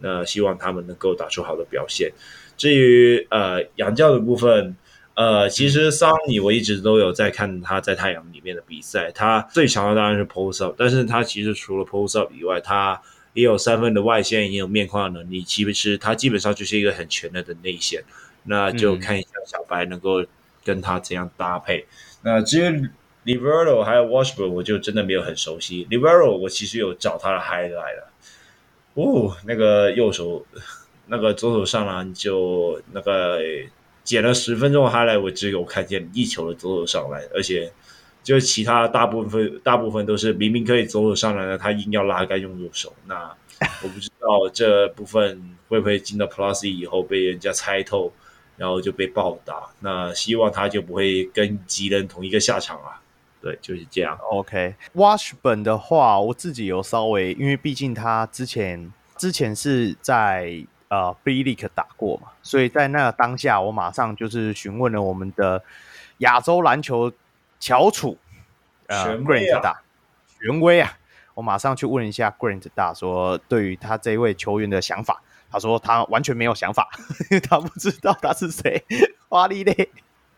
那希望他们能够打出好的表现。至于呃洋教的部分。呃，其实桑尼我一直都有在看他在太阳里面的比赛，他最强的当然是 post up，但是他其实除了 post up 以外，他也有三分的外线，也有面框的能力，其实他基本上就是一个很全能的内线，那就看一下小白能够跟他怎样搭配。嗯、那至于 Livero 还有 Washburn，我就真的没有很熟悉。Livero 我其实有找他的 highlight 了，哦，那个右手，(laughs) 那个左手上篮就那个。剪了十分钟下来，我只有看见一球的左手上篮，而且就其他大部分大部分都是明明可以左手上篮的，他硬要拉杆用右手。那我不知道这部分会不会进到 Plus 以后被人家猜透，然后就被暴打。那希望他就不会跟吉人同一个下场啊。对，就是这样。OK，Washburn 的话，我自己有稍微，因为毕竟他之前之前是在。呃，B.League 打过嘛，所以在那个当下，我马上就是询问了我们的亚洲篮球翘楚，呃，Grant 大，权威啊，我马上去问一下 Grant 大说，对于他这一位球员的想法，他说他完全没有想法，(laughs) 他不知道他是谁。华丽嘞，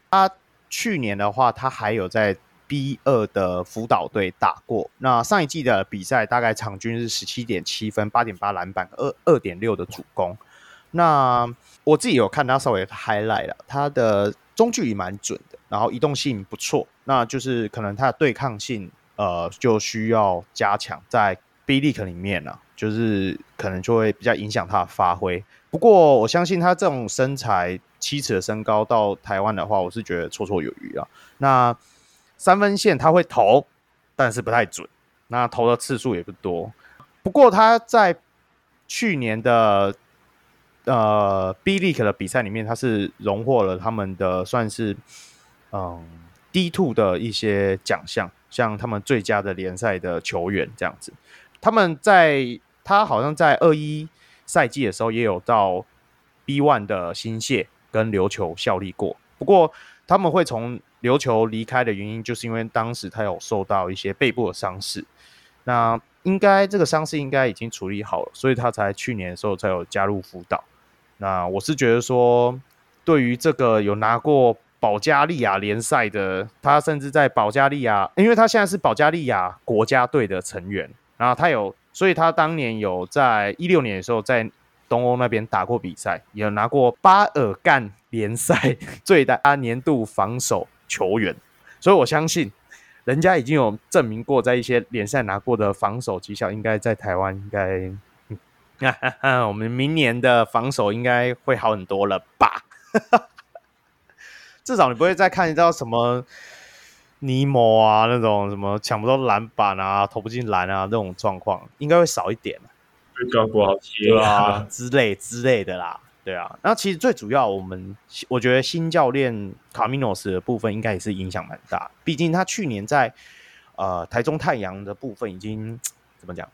他去年的话，他还有在 B 二的辅导队打过。那上一季的比赛大概场均是十七点七分、八点八篮板、二二点六的主攻。那我自己有看他稍微 highlight 了，他的中距离蛮准的，然后移动性不错，那就是可能他的对抗性。呃，就需要加强在 B League 里面呢、啊，就是可能就会比较影响他的发挥。不过我相信他这种身材七尺的身高到台湾的话，我是觉得绰绰有余啊。那三分线他会投，但是不太准，那投的次数也不多。不过他在去年的呃 B League 的比赛里面，他是荣获了他们的算是嗯 D Two 的一些奖项。像他们最佳的联赛的球员这样子，他们在他好像在二一赛季的时候也有到 B One 的新泻跟琉球效力过。不过他们会从琉球离开的原因，就是因为当时他有受到一些背部的伤势。那应该这个伤势应该已经处理好了，所以他才去年的时候才有加入辅导。那我是觉得说，对于这个有拿过。保加利亚联赛的，他甚至在保加利亚，因为他现在是保加利亚国家队的成员，然后他有，所以他当年有在一六年的时候在东欧那边打过比赛，有拿过巴尔干联赛 (laughs) 最大年度防守球员，所以我相信人家已经有证明过，在一些联赛拿过的防守绩效，应该在台湾应该，我们明年的防守应该会好很多了吧。(laughs) 至少你不会再看到什么尼莫啊那种什么抢不到篮板啊、投不进篮啊这种状况，应该会少一点。被高国豪贴啊之类之类的啦，对啊。那其实最主要，我们我觉得新教练卡米诺斯的部分应该也是影响蛮大，毕竟他去年在呃台中太阳的部分已经怎么讲，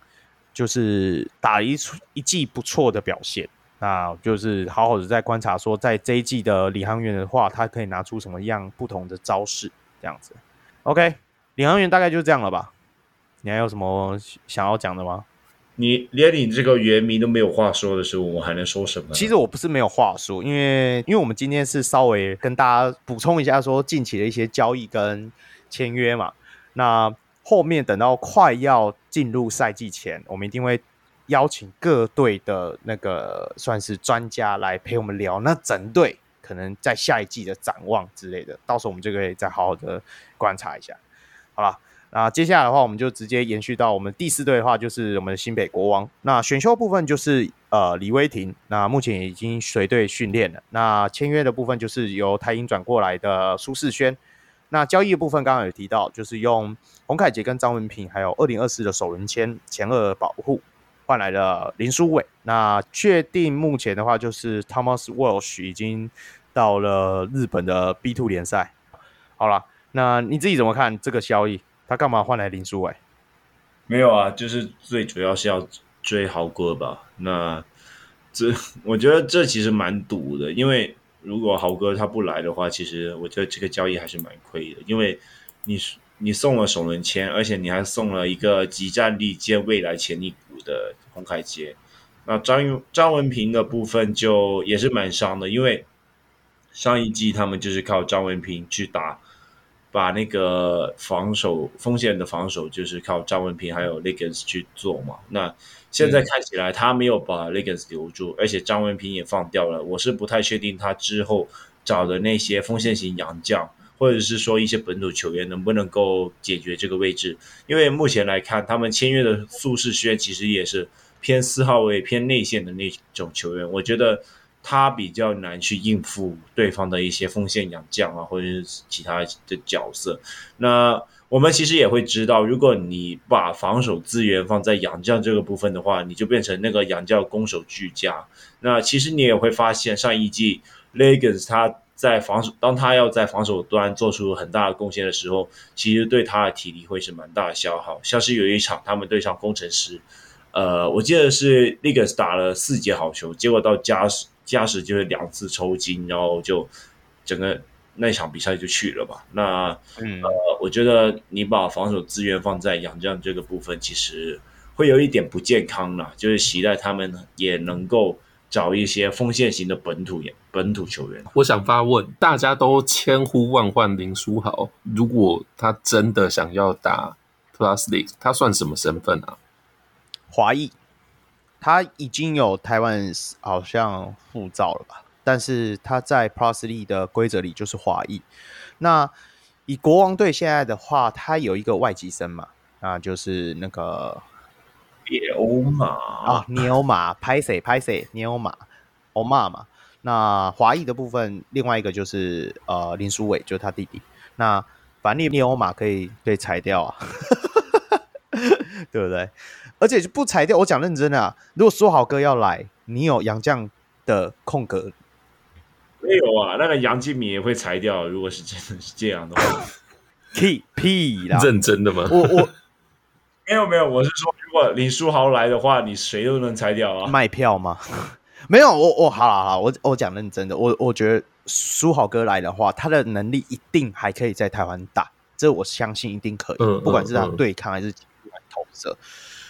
就是打一出一季不错的表现。那就是好好的在观察，说在这一季的领航员的话，他可以拿出什么样不同的招式，这样子。OK，领航员大概就这样了吧？你还有什么想要讲的吗？你连你这个原名都没有话说的时候，我还能说什么？其实我不是没有话说，因为因为我们今天是稍微跟大家补充一下，说近期的一些交易跟签约嘛。那后面等到快要进入赛季前，我们一定会。邀请各队的那个算是专家来陪我们聊，那整队可能在下一季的展望之类的，到时候我们就可以再好好的观察一下。好了，那接下来的话，我们就直接延续到我们第四队的话，就是我们的新北国王。那选秀部分就是呃李威霆，那目前已经随队训练了。那签约的部分就是由台英转过来的苏世轩。那交易的部分刚刚有提到，就是用洪凯杰跟张文平，还有二零二四的首轮签前二保护。换来了林书伟，那确定目前的话就是 Thomas Walsh 已经到了日本的 B Two 联赛。好了，那你自己怎么看这个交易？他干嘛换来林书伟？没有啊，就是最主要是要追豪哥吧。那这我觉得这其实蛮赌的，因为如果豪哥他不来的话，其实我觉得这个交易还是蛮亏的，因为你你送了首轮签，而且你还送了一个即战力兼未来潜力股的。洪凯杰，那张张文平的部分就也是蛮伤的，因为上一季他们就是靠张文平去打，把那个防守锋线的防守就是靠张文平还有 Liggins 去做嘛。那现在看起来他没有把 Liggins 留住，而且张文平也放掉了。我是不太确定他之后找的那些锋线型洋将，或者是说一些本土球员能不能够解决这个位置，因为目前来看，他们签约的苏世轩其实也是。偏四号位、偏内线的那种球员，我觉得他比较难去应付对方的一些锋线洋将啊，或者是其他的角色。那我们其实也会知道，如果你把防守资源放在洋将这个部分的话，你就变成那个洋将攻守俱佳。那其实你也会发现，上一季 Legans 他在防守，当他要在防守端做出很大的贡献的时候，其实对他的体力会是蛮大的消耗。像是有一场他们对上工程师。呃，我记得是 Liggins 打了四节好球，结果到加时加时就是两次抽筋，然后就整个那场比赛就去了吧。那嗯，呃，我觉得你把防守资源放在杨将这个部分，其实会有一点不健康了。就是期待他们也能够找一些锋线型的本土本土球员。我想发问，大家都千呼万唤林书豪，如果他真的想要打 Plus League，他算什么身份啊？华裔，他已经有台湾好像护照了吧？但是他在 Plus League 的规则里就是华裔。那以国王队现在的话，他有一个外籍生嘛，啊就是那个别欧马啊，尼欧马，拍谁拍谁，尼欧马，欧马嘛。那华裔的部分，另外一个就是呃林书伟，就是他弟弟。那反正尼欧马可以被裁掉啊，对不对？而且就不裁掉，我讲认真的啊，如果说好哥要来，你有杨绛的空格。没有啊，那个杨敬敏也会裁掉。如果是真的是这样的话，(laughs) 屁屁啦！认真的吗？我我 (laughs) 没有没有，我是说，如果林书豪来的话，你谁都能裁掉啊。卖票吗？(laughs) 没有，我我好了好了，我我讲认真的，我我觉得书豪哥来的话，他的能力一定还可以在台湾打，这我相信一定可以，嗯、不管是他对抗还是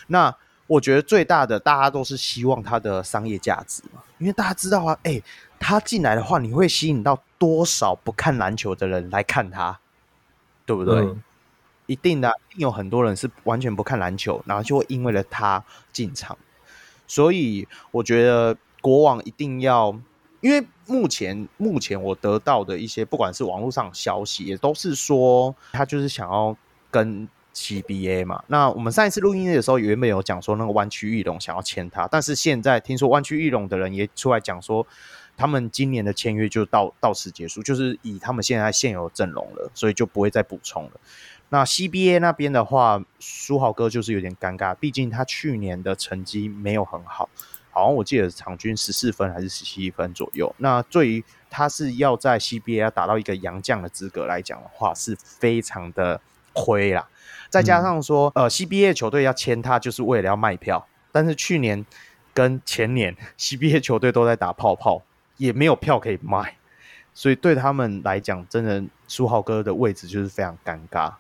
那我觉得最大的，大家都是希望他的商业价值嘛，因为大家知道啊，哎、欸。他进来的话，你会吸引到多少不看篮球的人来看他，对不对？嗯、一定的，一定有很多人是完全不看篮球，然后就会因为了他进场。所以我觉得国王一定要，因为目前目前我得到的一些，不管是网络上消息，也都是说他就是想要跟 CBA 嘛。那我们上一次录音的时候，原本有讲说那个湾区翼龙想要签他，但是现在听说湾区翼龙的人也出来讲说。他们今年的签约就到到此结束，就是以他们现在现有阵容了，所以就不会再补充了。那 CBA 那边的话，书豪哥就是有点尴尬，毕竟他去年的成绩没有很好，好像我记得场均十四分还是十七分左右。那对于他是要在 CBA 达到一个洋将的资格来讲的话，是非常的亏啦。再加上说，呃，CBA 球队要签他，就是为了要卖票，但是去年跟前年 (laughs) CBA 球队都在打泡泡。也没有票可以卖，所以对他们来讲，真的书豪哥的位置就是非常尴尬。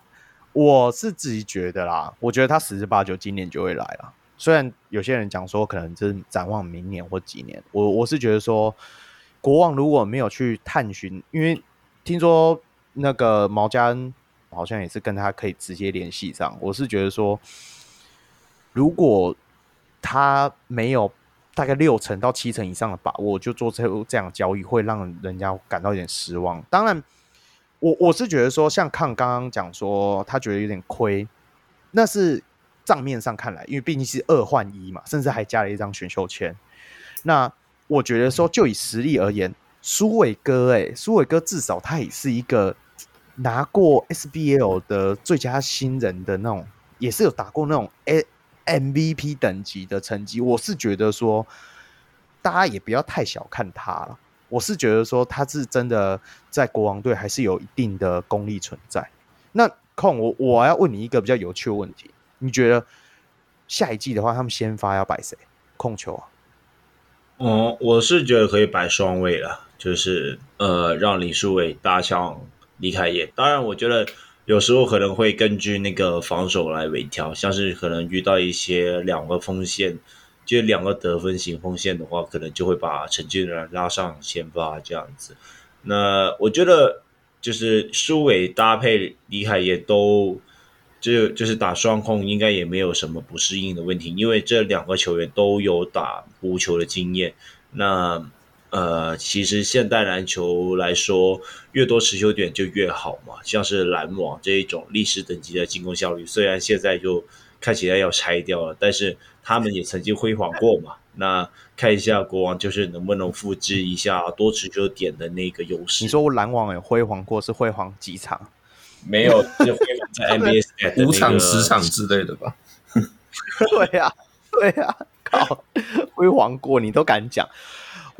我是自己觉得啦，我觉得他十之八九今年就会来了。虽然有些人讲说可能是展望明年或几年，我我是觉得说，国王如果没有去探寻，因为听说那个毛家恩好像也是跟他可以直接联系上，我是觉得说，如果他没有。大概六成到七成以上的把握，就做这这样交易，会让人家感到有点失望。当然，我我是觉得说，像康刚刚讲说，他觉得有点亏，那是账面上看来，因为毕竟是二换一嘛，甚至还加了一张选秀签。那我觉得说，就以实力而言，苏伟哥，哎，苏伟哥至少他也是一个拿过 SBL 的最佳新人的那种，也是有打过那种 A。MVP 等级的成绩，我是觉得说，大家也不要太小看他了。我是觉得说，他是真的在国王队还是有一定的功力存在。那控我，我要问你一个比较有趣的问题：你觉得下一季的话，他们先发要摆谁控球啊？哦，我是觉得可以摆双卫了，就是呃，让林书伟搭上李凯燕。当然，我觉得。有时候可能会根据那个防守来微调，像是可能遇到一些两个锋线，就两个得分型锋线的话，可能就会把陈俊然拉上先发这样子。那我觉得就是苏伟搭配李海也都就就是打双控，应该也没有什么不适应的问题，因为这两个球员都有打无球的经验。那呃，其实现代篮球来说，越多持球点就越好嘛。像是篮网这一种历史等级的进攻效率，虽然现在就看起来要拆掉了，但是他们也曾经辉煌过嘛。那看一下国王，就是能不能复制一下多持球点的那个优势。你说篮网有辉煌过，是辉煌几场？(laughs) 没有，就辉煌在 (laughs) NBA 的、那个、五场、十场之类的吧？(laughs) 对呀、啊，对呀、啊，靠，辉煌过你都敢讲。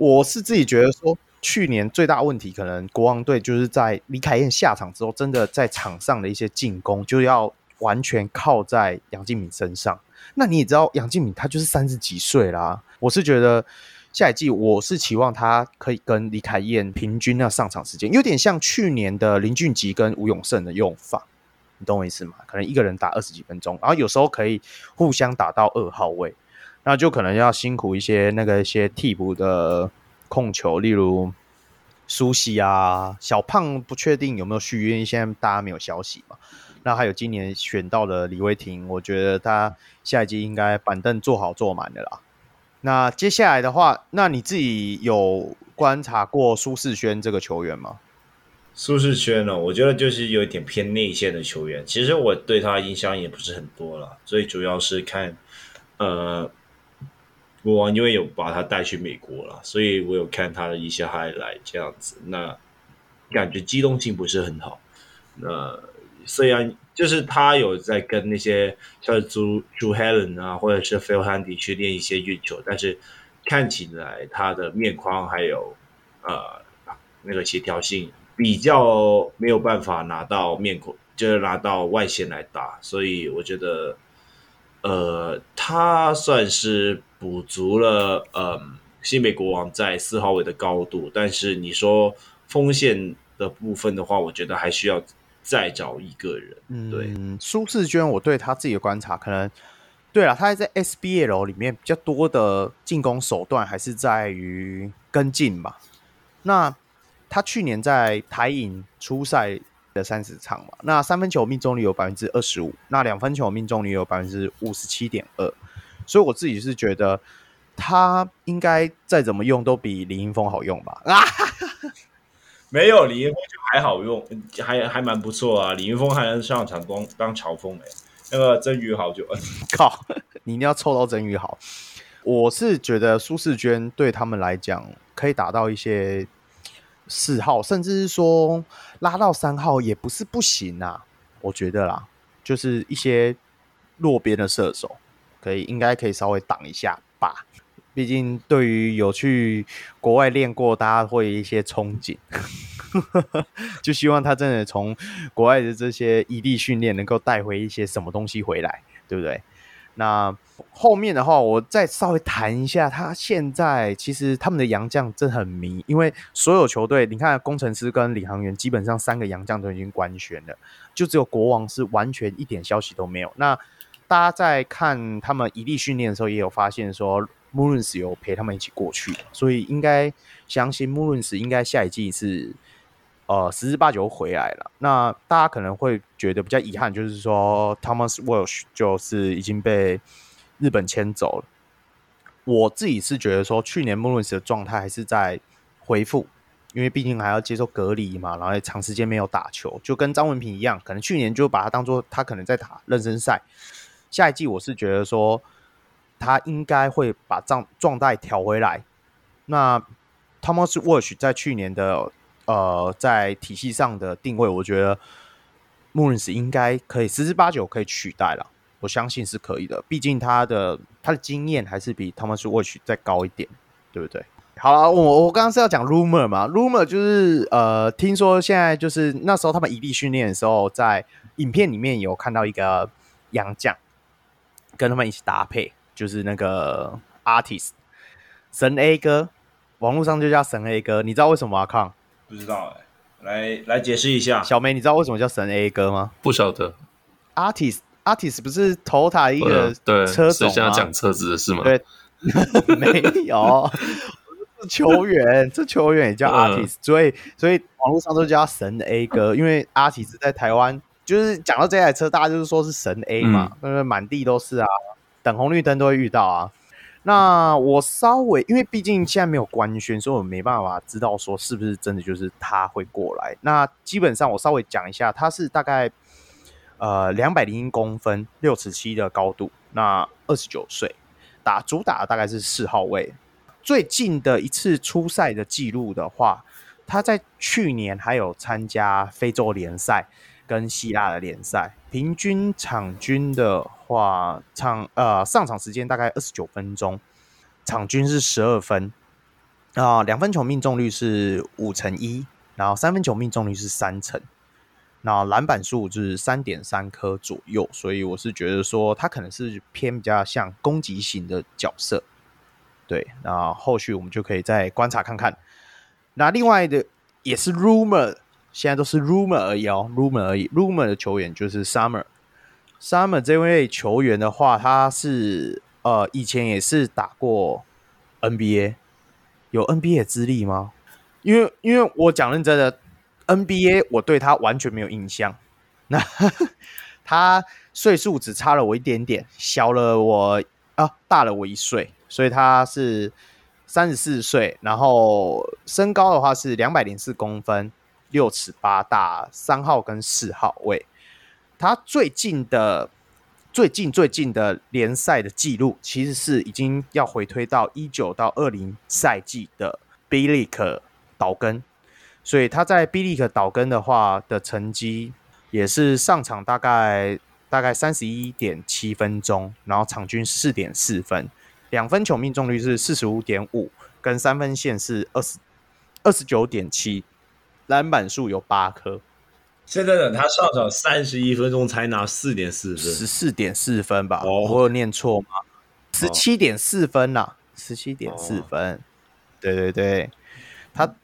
我是自己觉得说，去年最大问题可能国王队就是在李凯燕下场之后，真的在场上的一些进攻就要完全靠在杨敬敏身上。那你也知道，杨敬敏他就是三十几岁啦。我是觉得下一季我是期望他可以跟李凯燕平均那上场时间，有点像去年的林俊杰跟吴永胜的用法，你懂我意思吗？可能一个人打二十几分钟，然后有时候可以互相打到二号位，那就可能要辛苦一些那个一些替补的控球，例如苏西啊、小胖不确定有没有续约，因为现在大家没有消息嘛。那还有今年选到的李威霆，我觉得他下一季应该板凳坐好坐满的啦。那接下来的话，那你自己有观察过苏世轩这个球员吗？苏世轩呢，我觉得就是有一点偏内线的球员。其实我对他印象也不是很多了，最主要是看呃，国王因为有把他带去美国了，所以我有看他的一些 highlight 这样子，那感觉机动性不是很好。那虽然就是他有在跟那些像朱朱 Helen 啊，或者是 Phil Handy 去练一些运球，但是看起来他的面框还有呃那个协调性比较没有办法拿到面框，就是拿到外线来打，所以我觉得呃他算是补足了呃新北国王在四号位的高度，但是你说锋线的部分的话，我觉得还需要。再找一个人，对，嗯，苏世娟，我对他自己的观察，可能对了，他还在 SBL 里面比较多的进攻手段还是在于跟进吧。那他去年在台影初赛的三十场嘛，那三分球命中率有百分之二十五，那两分球命中率有百分之五十七点二，所以我自己是觉得他应该再怎么用都比林英峰好用吧。啊 (laughs) 没有李云峰就还好用，还还蛮不错啊。李云峰还能上场当当朝锋哎，那个曾宇豪就 (laughs) 靠，你一定要凑到曾宇豪。我是觉得苏世娟对他们来讲可以打到一些四号，甚至是说拉到三号也不是不行啊。我觉得啦，就是一些落边的射手可以应该可以稍微挡一下吧。毕竟，对于有去国外练过，大家会有一些憧憬，(laughs) 就希望他真的从国外的这些异地训练能够带回一些什么东西回来，对不对？那后面的话，我再稍微谈一下，他现在其实他们的洋将真的很迷，因为所有球队，你看工程师跟领航员基本上三个洋将都已经官宣了，就只有国王是完全一点消息都没有。那大家在看他们一地训练的时候，也有发现说。穆伦斯有陪他们一起过去，所以应该相信穆伦斯应该下一季是呃十之八九回来了。那大家可能会觉得比较遗憾，就是说 Thomas Welsh 就是已经被日本签走了。我自己是觉得说，去年穆伦斯的状态还是在恢复，因为毕竟还要接受隔离嘛，然后也长时间没有打球，就跟张文平一样，可能去年就把他当做他可能在打热身赛。下一季我是觉得说。他应该会把状状态调回来。那 Thomas Welsh 在去年的呃在体系上的定位，我觉得穆伦斯应该可以十之八九可以取代了。我相信是可以的，毕竟他的他的经验还是比 Thomas Welsh 再高一点，对不对？好了，我我刚刚是要讲 rumor 嘛，rumor 就是呃，听说现在就是那时候他们异地训练的时候，在影片里面有看到一个洋将跟他们一起搭配。就是那个 artist 神 A 哥，网络上就叫神 A 哥，你知道为什么吗？康不知道哎、欸，来来解释一下。小梅，你知道为什么叫神 A 哥吗？不晓得。artist artist 不是 Toyota 一个对车手吗？现在讲车子的事吗？对，(laughs) 没有，是球员，这球员也叫 artist，、嗯、所以所以网络上都叫神 A 哥，(laughs) 因为 artist 在台湾就是讲到这台车，大家就是说是神 A 嘛，因为满地都是啊。等红绿灯都会遇到啊。那我稍微，因为毕竟现在没有官宣，所以我没办法知道说是不是真的就是他会过来。那基本上我稍微讲一下，他是大概呃两百零一公分，六尺七的高度，那二十九岁，打主打大概是四号位。最近的一次出赛的记录的话，他在去年还有参加非洲联赛。跟希腊的联赛，平均场均的话，场呃上场时间大概二十九分钟，场均是十二分。啊，两分球命中率是五成一，然后三分球命中率是三成，那篮板数就是三点三颗左右，所以我是觉得说他可能是偏比较像攻击型的角色，对，那后续我们就可以再观察看看。那另外的也是 rumor，现在都是 rumor 而已哦，rumor 而已。rumor 的球员就是 Summer，Summer 这位球员的话，他是呃以前也是打过 NBA，有 NBA 资历吗？因为因为我讲认真的，NBA 我对他完全没有印象。那 (laughs) 他岁数只差了我一点点，小了我啊，大了我一岁，所以他是三十四岁，然后身高的话是两百零四公分，六尺八，打三号跟四号位。他最近的最近最近的联赛的记录，其实是已经要回推到一九到二零赛季的 B League 岛根，所以他在 B League 岛根的话的成绩。也是上场大概大概三十一点七分钟，然后场均四点四分，两分球命中率是四十五点五，跟三分线是二十二十九点七，篮板数有八颗。现在呢，他上场三十一分钟才拿四点四分，十四点四分吧？哦、我有念错吗？十七点四分呐、啊，十七点四分。哦、对对对，他。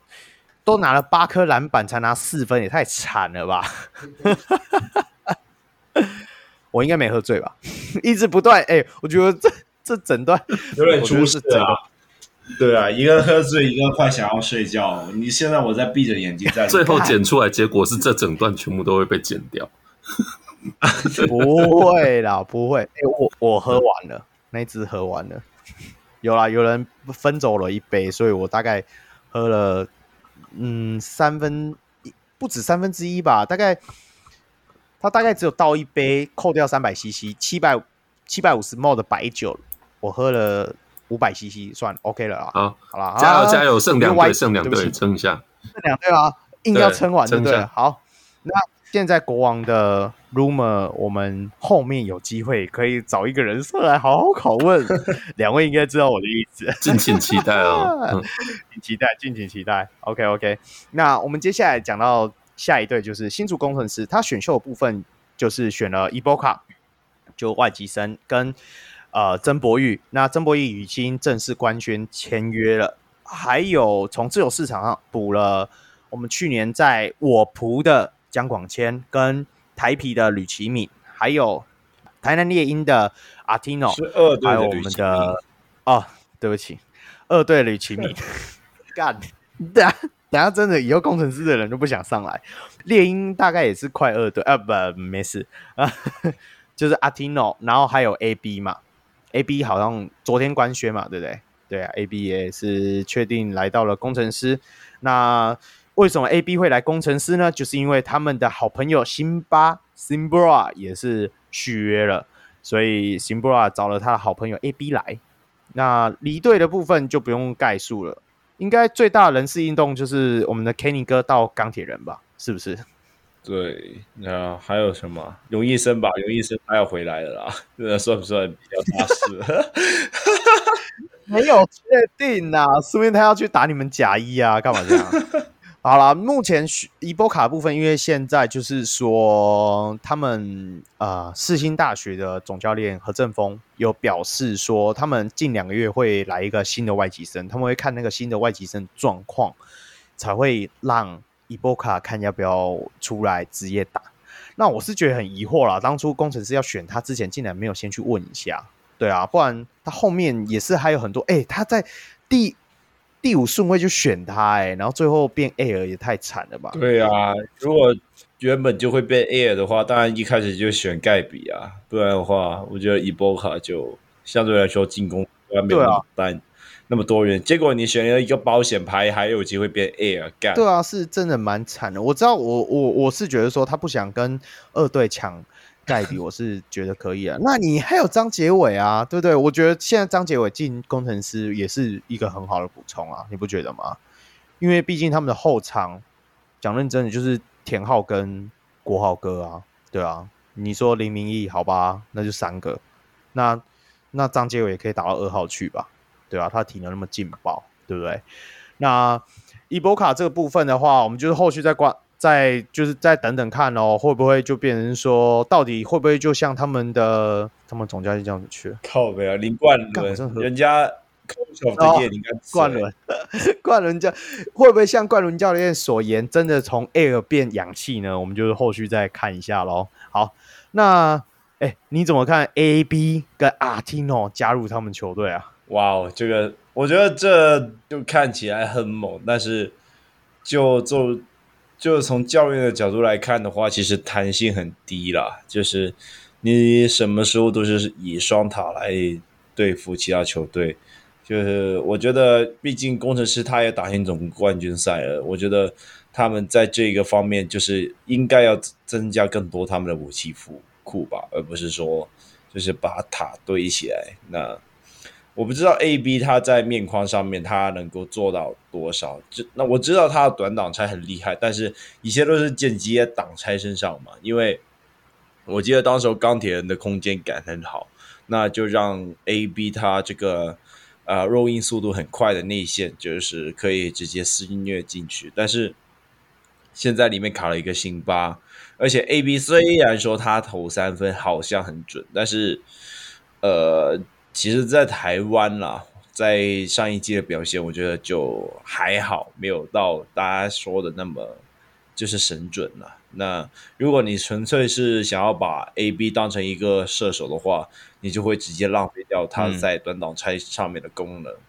都拿了八颗篮板才拿四分，也太惨了吧！(laughs) 我应该没喝醉吧？(laughs) 一直不断哎、欸，我觉得这这整段有点出事啊！(laughs) 对啊，一个喝醉，一个快想要睡觉。你现在我在闭着眼睛在，(laughs) 最后剪出来结果是这整段全部都会被剪掉。(laughs) 不会啦，不会。哎、欸，我我喝完了，那一支喝完了。有啦，有人分走了一杯，所以我大概喝了。嗯，三分不止三分之一吧，大概他大概只有倒一杯，扣掉三百 CC，七百七百五十 ml 的白酒，我喝了五百 CC，算 OK 了啊。好，好了，加油加油，剩两队，剩两队，撑一下，剩两队啊，硬要撑完对不对？好，那。现在国王的 rumor，我们后面有机会可以找一个人上来好好拷问。(laughs) 两位应该知道我的意思，敬请期待哦，(laughs) 嗯、期待，敬请期待。OK OK，那我们接下来讲到下一队就是新竹工程师，他选秀的部分就是选了伊波卡，就外籍生跟呃曾博玉。那曾博玉已经正式官宣签约了，还有从自由市场上补了我们去年在我仆的。姜广谦跟台啤的吕奇敏，还有台南猎鹰的阿提诺，是二队的还有我们的哦，对不起，二队吕奇敏。(laughs) 干，等下等下，真的以后工程师的人都不想上来。猎鹰大概也是快二队啊，不，没事啊，(laughs) 就是阿提诺，然后还有 AB 嘛，AB 好像昨天官宣嘛，对不对？对啊，AB 也是确定来到了工程师，那。为什么 AB 会来工程师呢？就是因为他们的好朋友辛巴 Simbra 也是续约了，所以 Simbra 找了他的好朋友 AB 来。那离队的部分就不用概述了，应该最大的人事异动就是我们的 Kenny 哥到钢铁人吧？是不是？对，那还有什么？永义生吧，永义生他要回来了啦，那算不算比较大事？(laughs) 没有确定啊，说明他要去打你们甲一啊，干嘛这样？(laughs) 好了，目前一波卡部分，因为现在就是说，他们呃世新大学的总教练何正峰有表示说，他们近两个月会来一个新的外籍生，他们会看那个新的外籍生状况，才会让伊波卡看要不要出来职业打。那我是觉得很疑惑啦，当初工程师要选他之前，竟然没有先去问一下，对啊，不然他后面也是还有很多，哎、欸，他在第。第五顺位就选他哎、欸，然后最后变 Air 也太惨了吧？对啊，如果原本就会变 Air 的话，当然一开始就选盖比啊，不然的话，我觉得伊波卡就相对来说进攻没有那么单那么多元。结果你选了一个保险牌，还有机会变 Air 干？对啊，是真的蛮惨的。我知道我，我我我是觉得说他不想跟二队抢。盖比我是觉得可以啊，(laughs) 那你还有张杰伟啊，对不对？我觉得现在张杰伟进工程师也是一个很好的补充啊，你不觉得吗？因为毕竟他们的后场讲认真的就是田浩跟国浩哥啊，对啊。你说林明义好吧，那就三个，那那张杰伟也可以打到二号去吧，对啊，他体能那么劲爆，对不对？那伊波卡这个部分的话，我们就是后续再观。再就是再等等看哦，会不会就变成说，到底会不会就像他们的他们总教练这样子去？靠北啊，林冠伦，人家该冠伦，冠伦教会不会像冠伦教练所言，真的从 Air 变氧气呢？我们就是后续再看一下喽。好，那哎，你怎么看 AB 跟 Artino 加入他们球队啊？哇哦，这个我觉得这就看起来很猛，但是就就就从教练的角度来看的话，其实弹性很低啦，就是你什么时候都是以双塔来对付其他球队。就是我觉得，毕竟工程师他也打进总冠军赛了，我觉得他们在这个方面就是应该要增加更多他们的武器库库吧，而不是说就是把塔堆起来。那我不知道 AB 他在面框上面他能够做到多少，就那我知道他的短挡拆很厉害，但是一切都是建基在挡拆身上嘛。因为我记得当时候钢铁人的空间感很好，那就让 AB 他这个。啊，肉印速度很快的内线就是可以直接肆虐进去，但是现在里面卡了一个辛巴，而且 AB 虽然说他投三分好像很准，但是呃，其实，在台湾啦，在上一季的表现，我觉得就还好，没有到大家说的那么就是神准了。那如果你纯粹是想要把 AB 当成一个射手的话，你就会直接浪费掉他在短挡拆上面的功能。嗯、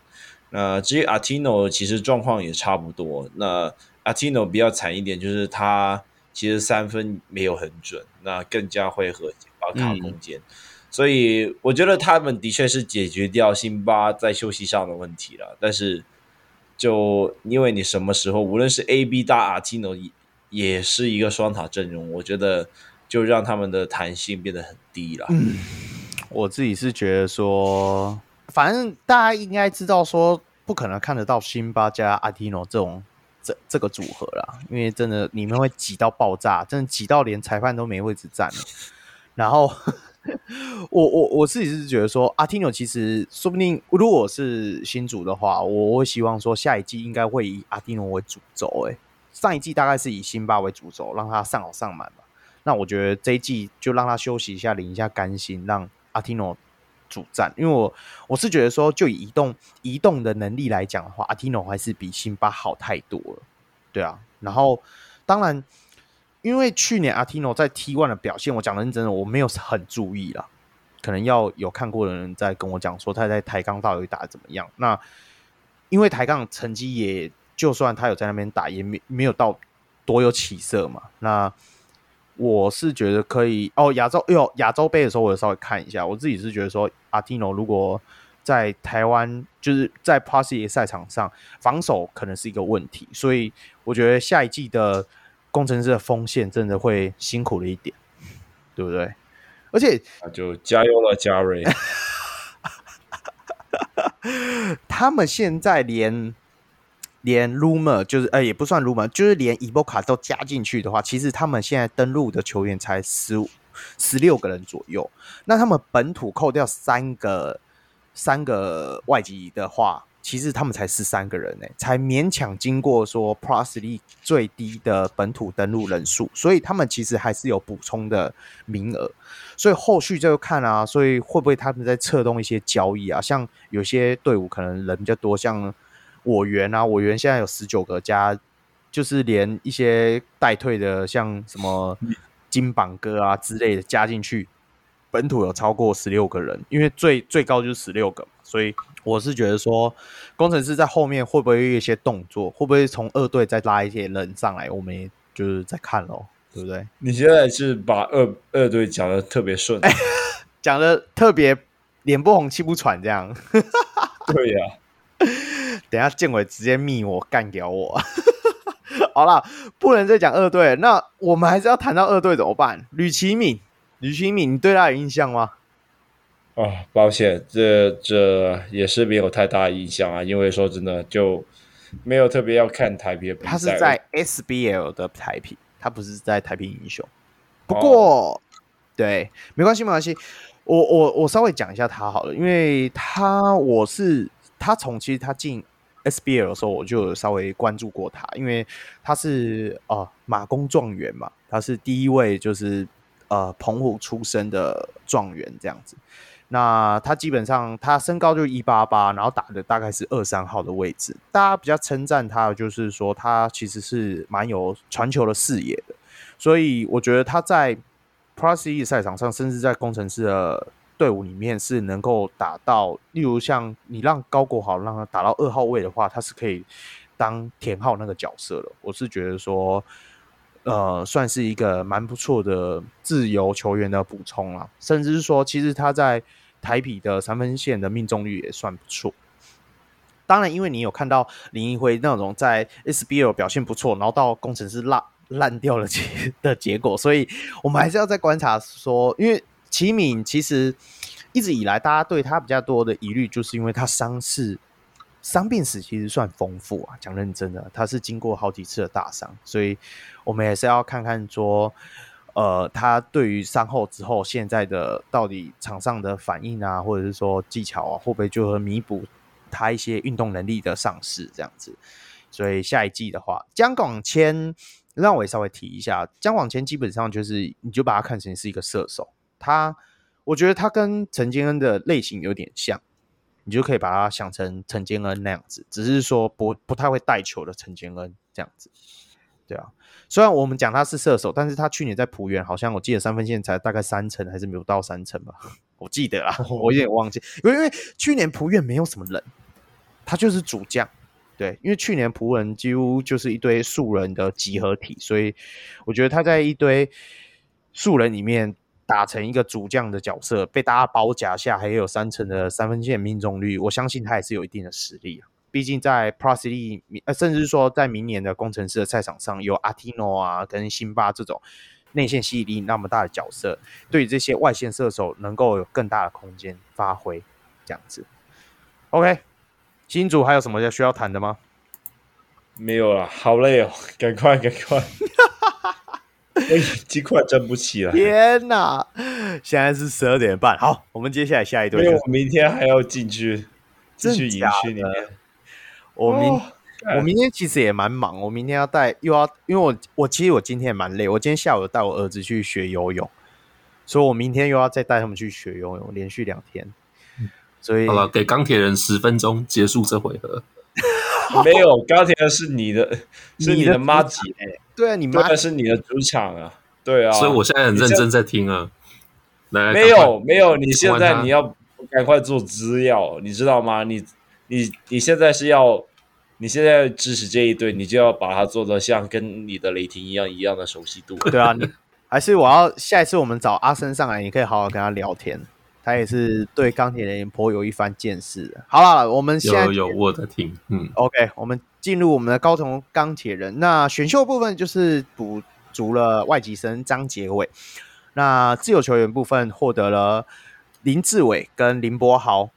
那至于 Artino 其实状况也差不多。那 Artino 比较惨一点，就是他其实三分没有很准，那更加会和辛巴卡空间。嗯、所以我觉得他们的确是解决掉辛巴在休息上的问题了。但是就因为你什么时候无论是 AB 搭 Artino。也是一个双塔阵容，我觉得就让他们的弹性变得很低了。嗯，我自己是觉得说，反正大家应该知道说，不可能看得到辛巴加阿提诺这种这这个组合啦，因为真的你们会挤到爆炸，真的挤到连裁判都没位置站了。然后 (laughs) 我我我自己是觉得说，阿提诺其实说不定如果是新主的话，我会希望说下一季应该会以阿提诺为主轴，哎。上一季大概是以辛巴为主轴，让他上好上满嘛。那我觉得这一季就让他休息一下，领一下干心，让阿提诺主战。因为我我是觉得说，就以移动移动的能力来讲的话，阿提诺还是比辛巴好太多了。对啊，然后当然，因为去年阿提诺在 T1 的表现，我讲认真的，我没有很注意啦。可能要有看过的人在跟我讲说他在台钢到底打得怎么样。那因为台钢成绩也。就算他有在那边打，也没没有到多有起色嘛。那我是觉得可以哦。亚洲哟，亚洲杯的时候，我稍微看一下。我自己是觉得说，阿提诺如果在台湾，就是在 Plus 赛场上防守可能是一个问题，所以我觉得下一季的攻城狮的锋线真的会辛苦了一点，对不对？而且那就加油了，加瑞。(laughs) 他们现在连。连 rumor 就是呃也不算 rumor，就是连伊波卡都加进去的话，其实他们现在登录的球员才十五十六个人左右。那他们本土扣掉三个三个外籍的话，其实他们才十三个人呢，才勉强经过说 Plus League 最低的本土登录人数，所以他们其实还是有补充的名额。所以后续就看啊，所以会不会他们在策动一些交易啊？像有些队伍可能人比较多，像。我园啊，我园现在有十九个加，就是连一些待退的，像什么金榜哥啊之类的加进去，本土有超过十六个人，因为最最高就是十六个，所以我是觉得说，工程师在后面会不会有一些动作，会不会从二队再拉一些人上来，我们也就是在看咯，对不对？你现在是把二二队讲的特别顺，(laughs) 讲的特别脸不红气不喘这样，对呀、啊。(laughs) 等下建伟直接密我干掉我，(laughs) 好了，不能再讲二队，那我们还是要谈到二队怎么办？吕奇敏，吕奇敏，你对他有印象吗？哦，抱歉，这这也是没有太大的印象啊，因为说真的就没有特别要看台啤的比赛。他是在 SBL 的台啤，他不是在台啤英雄。不过，哦、对，没关系，没关系，我我我稍微讲一下他好了，因为他我是他从其实他进。SBL 的时候，我就稍微关注过他，因为他是呃马工状元嘛，他是第一位就是呃澎湖出生的状元这样子。那他基本上他身高就一八八，然后打的大概是二三号的位置。大家比较称赞他就是说他其实是蛮有传球的视野的，所以我觉得他在 Plus E 赛场上，甚至在工程师的队伍里面是能够打到，例如像你让高国豪让他打到二号位的话，他是可以当田浩那个角色的。我是觉得说。呃，算是一个蛮不错的自由球员的补充啦，甚至是说，其实他在台啤的三分线的命中率也算不错。当然，因为你有看到林奕辉那种在 SBL 表现不错，然后到工程师烂烂掉了结 (laughs) 的结果，所以我们还是要再观察说，因为齐敏其实一直以来大家对他比较多的疑虑，就是因为他伤势。伤病史其实算丰富啊，讲认真的，他是经过好几次的大伤，所以我们也是要看看说，呃，他对于伤后之后现在的到底场上的反应啊，或者是说技巧啊，会不会就会弥补他一些运动能力的丧失这样子？所以下一季的话，江广谦让我也稍微提一下，江广谦基本上就是你就把他看成是一个射手，他我觉得他跟陈建恩的类型有点像。你就可以把它想成陈建恩那样子，只是说不不太会带球的陈建恩这样子，对啊。虽然我们讲他是射手，但是他去年在浦原好像我记得三分线才大概三成，还是没有到三成吧？我记得啊，我有点忘记，因为因为去年浦原没有什么人，他就是主将，对，因为去年璞园几乎就是一堆素人的集合体，所以我觉得他在一堆素人里面。打成一个主将的角色，被大家包夹下，还有三成的三分线命中率，我相信他也是有一定的实力啊。毕竟在 Plus League，呃，甚至是说在明年的工程师的赛场上，有阿提诺啊跟辛巴这种内线吸引力那么大的角色，对于这些外线射手能够有更大的空间发挥，这样子。OK，新主还有什么要需要谈的吗？没有了，好累哦，赶快赶快。(laughs) (laughs) 哎，机快站不起了！天哪，现在是十二点半。好，我们接下来下一队，因为我明天还要进去继续营区里面。我明、哦、我明天其实也蛮忙，我明天要带又要，因为我我其实我今天也蛮累，我今天下午带我儿子去学游泳，所以我明天又要再带他们去学游泳，连续两天。所以好了，给钢铁人十分钟结束这回合。(laughs) 没有，钢铁人是你的，(laughs) 是你的妈姐。对啊，你妈是你的主场啊，对啊，所以我现在很认真在听啊。来，没有没有，你现在你要赶快做资料，你知道吗？你你你现在是要，你现在支持这一队，你就要把它做的像跟你的雷霆一样一样的熟悉度。对啊，你还是我要下一次我们找阿森上来，你可以好好跟他聊天。他也是对钢铁人颇有一番见识的。好了，我们现在有有我在听，嗯，OK，我们进入我们的高雄钢铁人。那选秀部分就是补足了外籍生张杰伟。那自由球员部分获得了林志伟跟林柏豪，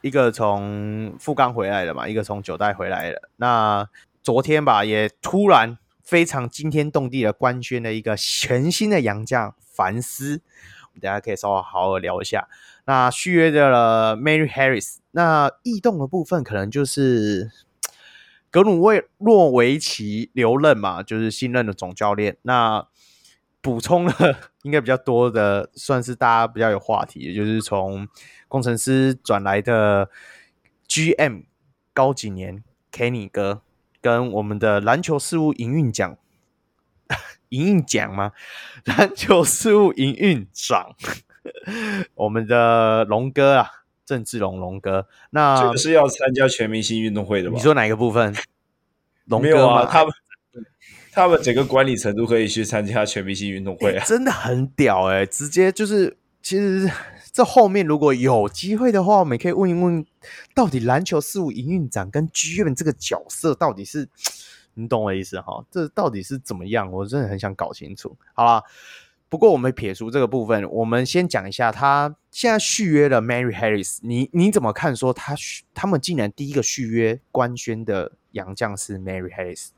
一个从富冈回来的嘛，一个从九代回来的。那昨天吧，也突然非常惊天动地的官宣了一个全新的洋将凡斯。大家可以稍微好好聊一下。那续约的了 Mary Harris，那异动的部分可能就是格鲁卫诺维奇留任嘛，就是新任的总教练。那补充了应该比较多的，算是大家比较有话题，也就是从工程师转来的 GM 高几年 Kenny 哥，跟我们的篮球事务营运奖。营运奖吗？(laughs) 篮球事务营运长，(laughs) 我们的龙哥啊，郑志龙龙哥，那这个是要参加全明星运动会的吧？你说哪个部分？龙哥啊，他们他们整个管理层都可以去参加全明星运动会啊，欸、真的很屌哎、欸！直接就是，其实这后面如果有机会的话，我们可以问一问，到底篮球事务营运长跟剧院这个角色到底是？你懂我意思哈？这到底是怎么样？我真的很想搞清楚。好啦，不过我们撇除这个部分，我们先讲一下他现在续约了 Mary Harris 你。你怎么看？说他他们竟然第一个续约官宣的洋将是 Mary Harris？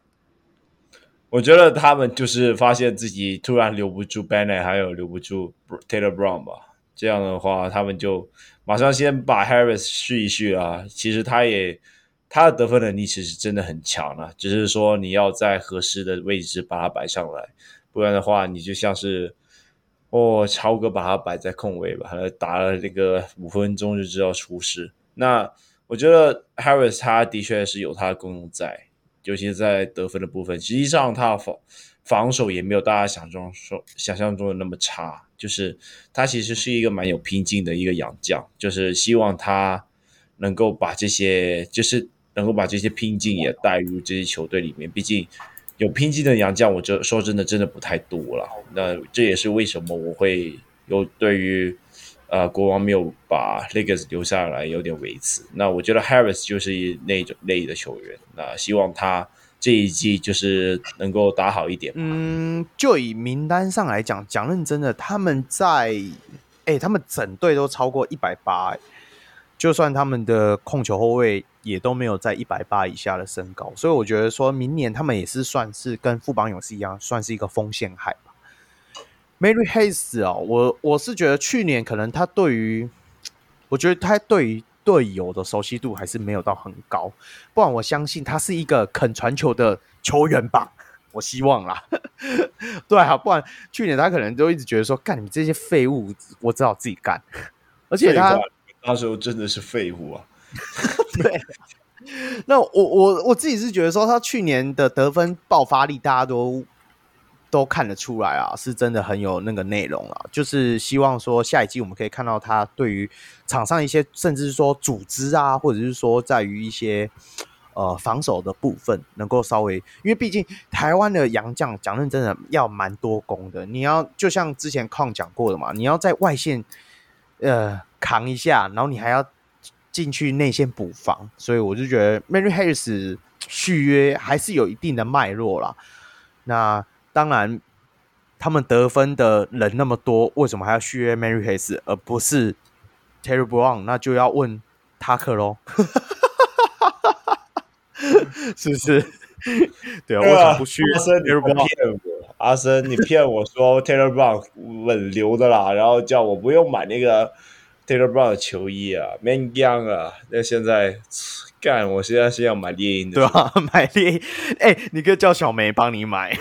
我觉得他们就是发现自己突然留不住 Bennett，还有留不住 Taylor Brown 吧。这样的话，他们就马上先把 Harris 续一续啊。其实他也。他的得分能力其实真的很强了，只是说你要在合适的位置把它摆上来，不然的话，你就像是哦，超哥把他摆在控卫吧，打了那个五分钟就知道出事。那我觉得 Harris 他的确是有他的功用在，尤其是在得分的部分。实际上他防防守也没有大家想中说想象中的那么差，就是他其实是一个蛮有拼劲的一个洋将，就是希望他能够把这些，就是能够把这些拼劲也带入这些球队里面，毕竟。有拼劲的洋将，我这说真的真的不太多了。那这也是为什么我会有对于呃国王没有把 Leggs 留下来有点维持。那我觉得 Harris 就是那种类的球员。那希望他这一季就是能够打好一点。嗯，就以名单上来讲，讲认真的，他们在哎，他们整队都超过一百八，就算他们的控球后卫。也都没有在一百八以下的身高，所以我觉得说明年他们也是算是跟富邦勇士一样，算是一个锋线海吧。Mary Hayes 哦，我我是觉得去年可能他对于，我觉得他对于队友的熟悉度还是没有到很高，不然我相信他是一个肯传球的球员吧，我希望啦。(laughs) 对啊，不然去年他可能就一直觉得说，干你们这些废物，我只好自己干。而且他那时候真的是废物啊。(laughs) 对，那我我我自己是觉得说，他去年的得分爆发力，大家都都看得出来啊，是真的很有那个内容啊。就是希望说下一季我们可以看到他对于场上一些，甚至是说组织啊，或者是说在于一些呃防守的部分，能够稍微，因为毕竟台湾的洋将讲认真的要蛮多功的，你要就像之前矿讲过的嘛，你要在外线呃扛一下，然后你还要。进去内线补防，所以我就觉得 Mary Harris 续约还是有一定的脉络啦。那当然，他们得分的人那么多，为什么还要续约 Mary Harris 而不是 Taylor Brown？那就要问塔克喽，(laughs) 是不是？对啊，为什么不续约？阿森，你骗我！阿森，你骗我说 Taylor Brown 稳留的啦，然后叫我不用买那个。Taylor Brown 的球衣啊，Man Young 啊，那现在干，我现在是要买猎鹰的，对啊，(laughs) 买猎鹰，哎、欸，你可以叫小梅帮你买，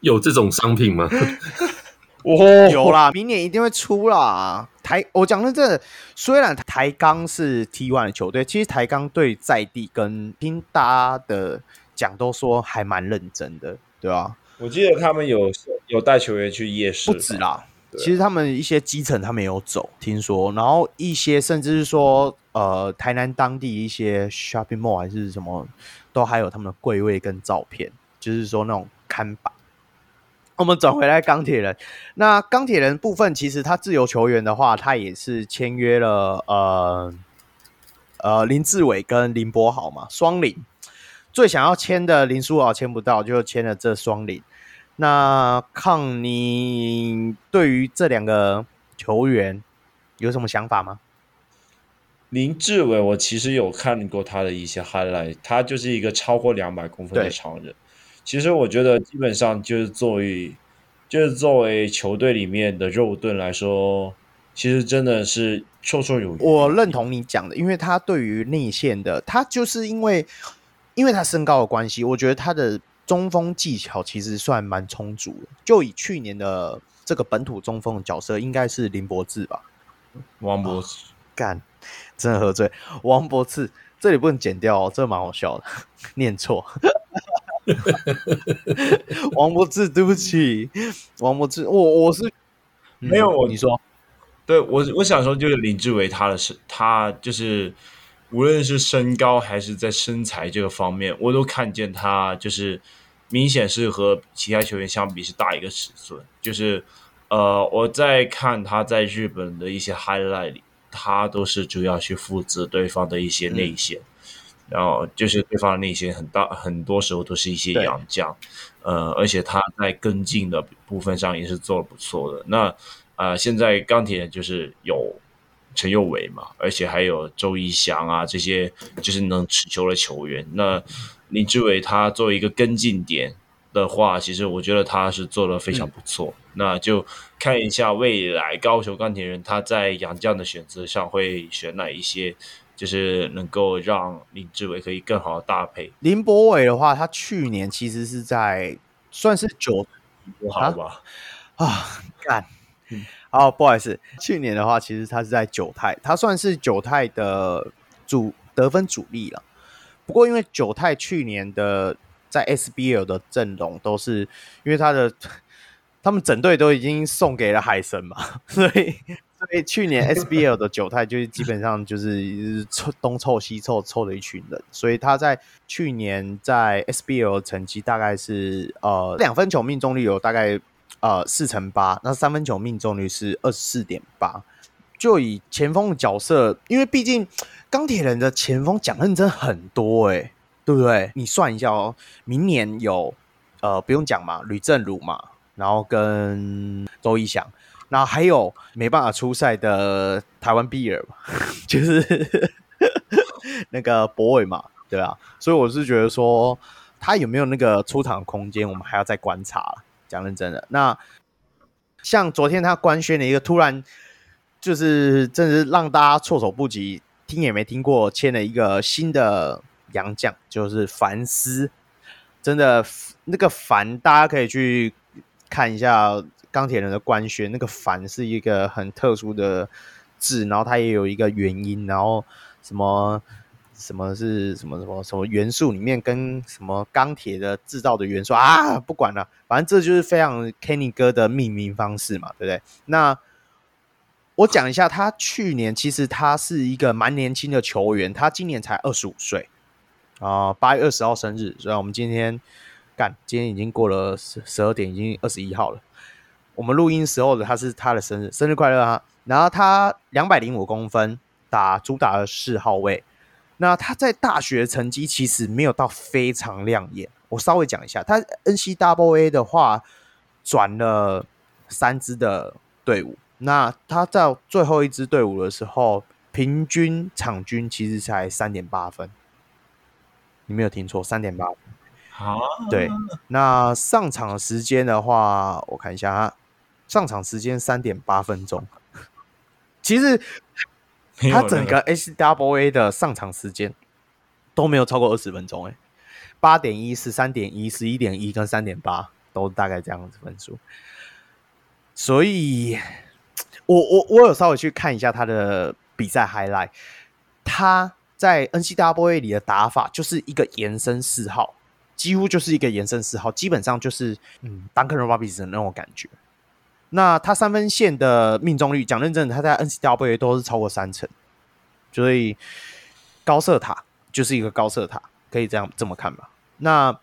有这种商品吗？(laughs) 哦，有啦，明年一定会出啦。台，我讲的这，虽然台钢是 T one 的球队，其实台钢对在地跟听大家的讲都说还蛮认真的，对吧？我记得他们有有带球员去夜市，不止啦。其实他们一些基层他们有走，听说，然后一些甚至是说，呃，台南当地一些 shopping mall 还是什么，都还有他们的柜位跟照片，就是说那种看板。我们转回来钢铁人，那钢铁人部分其实他自由球员的话，他也是签约了，呃，呃，林志伟跟林柏豪嘛，双林。最想要签的林书豪签不到，就签了这双林。那抗你对于这两个球员有什么想法吗？林志伟，我其实有看过他的一些 highlight，他就是一个超过两百公分的长人。其实我觉得基本上就是作为，就是作为球队里面的肉盾来说，其实真的是绰绰有余。我认同你讲的，因为他对于内线的，他就是因为因为他身高的关系，我觉得他的。中锋技巧其实算蛮充足的，就以去年的这个本土中锋的角色，应该是林柏志吧？王柏志干，真的喝醉。王柏志这里不能剪掉哦，这蛮好笑的，(laughs) 念错。(laughs) 王博智，对不起，王博志，我我是、嗯、没有我你说，对我我想说就是林志伟，他的是他就是。无论是身高还是在身材这个方面，我都看见他就是明显是和其他球员相比是大一个尺寸。就是呃，我在看他在日本的一些 highlight 里，他都是主要去负责对方的一些内线，嗯、然后就是对方的内线很大，很多时候都是一些洋将。呃，而且他在跟进的部分上也是做的不错的。那呃，现在钢铁就是有。陈佑伟嘛，而且还有周一翔啊，这些就是能持球的球员。那林志伟他作为一个跟进点的话，其实我觉得他是做的非常不错。嗯、那就看一下未来高雄钢铁人他在洋将的选择上会选哪一些，就是能够让林志伟可以更好的搭配。林博伟的话，他去年其实是在算是九，不好吧？啊，干。哦，不好意思，去年的话，其实他是在九泰，他算是九泰的主得分主力了。不过，因为九泰去年的在 SBL 的阵容都是，因为他的他们整队都已经送给了海神嘛，所以所以去年 SBL 的九泰就是基本上就是凑东凑西凑凑的一群人，所以他在去年在 SBL 成绩大概是呃两分球命中率有大概呃四乘八，那三分球命中率是二十四点八。就以前锋的角色，因为毕竟钢铁人的前锋讲认真很多哎、欸，对不对？你算一下哦，明年有呃不用讲嘛，吕政儒嘛，然后跟周一翔，然后还有没办法出赛的台湾 B 尔嘛，(laughs) 就是 (laughs) 那个博伟嘛，对啊，所以我是觉得说他有没有那个出场空间，我们还要再观察。讲认真的，那像昨天他官宣的一个突然。就是真是让大家措手不及，听也没听过，签了一个新的洋将，就是凡斯。真的那个凡，大家可以去看一下钢铁人的官宣，那个凡是一个很特殊的字，然后它也有一个原因，然后什么什么是什么什么什么元素里面跟什么钢铁的制造的元素啊，不管了，反正这就是非常 Kenny 哥的命名方式嘛，对不对？那。我讲一下，他去年其实他是一个蛮年轻的球员，他今年才二十五岁啊，八月二十号生日，所以我们今天干，今天已经过了十十二点，已经二十一号了。我们录音时候的他是他的生日，生日快乐啊！然后他两百零五公分，打主打的四号位。那他在大学成绩其实没有到非常亮眼，我稍微讲一下，他 NCAA 的话转了三支的队伍。那他在最后一支队伍的时候，平均场均其实才三点八分，你没有听错，三点八分。好，对。那上场时间的话，我看一下啊，上场时间三点八分钟。其实他整个 SWA 的上场时间都没有超过二十分钟，哎，八点一、十三点一、十一点一跟三点八都大概这样子分数，所以。我我我有稍微去看一下他的比赛 highlight，他在 N C W A 里的打法就是一个延伸四号，几乎就是一个延伸四号，基本上就是嗯，Duncan Robinson 的那种感觉。那他三分线的命中率，讲认真的，他在 N C W 都是超过三成，所以高射塔就是一个高射塔，可以这样这么看吧？那。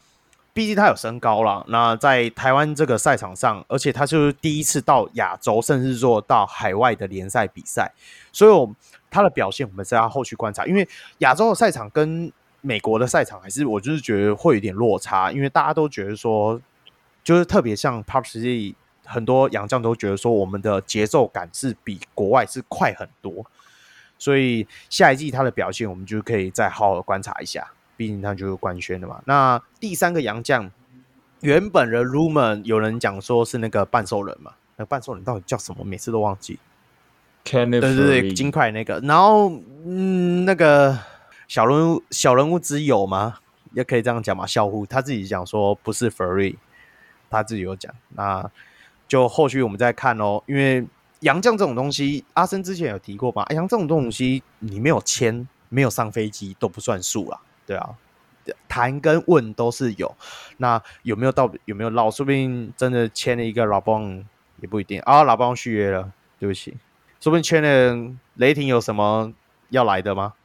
毕竟他有身高了，那在台湾这个赛场上，而且他就是第一次到亚洲，甚至说到海外的联赛比赛，所以他的表现我们是要后续观察。因为亚洲的赛场跟美国的赛场还是我就是觉得会有点落差，因为大家都觉得说，就是特别像 Pop City 很多洋将都觉得说，我们的节奏感是比国外是快很多，所以下一季他的表现我们就可以再好好观察一下。毕竟他就是官宣的嘛。那第三个洋将，原本的 rumor 有人讲说是那个半兽人嘛？那半兽人到底叫什么？每次都忘记。对对对，金块那个。然后嗯，那个小人物小人物之友吗？也可以这样讲嘛。小胡他自己讲说不是 Furry，他自己有讲。那就后续我们再看哦。因为洋将这种东西，阿森之前有提过吧？洋将这种东西，你没有签，没有上飞机都不算数啦。对啊，谈跟问都是有，那有没有到有没有落？说不定真的签了一个老邦也不一定啊。老邦续约了，对不起，说不定签了雷霆有什么要来的吗？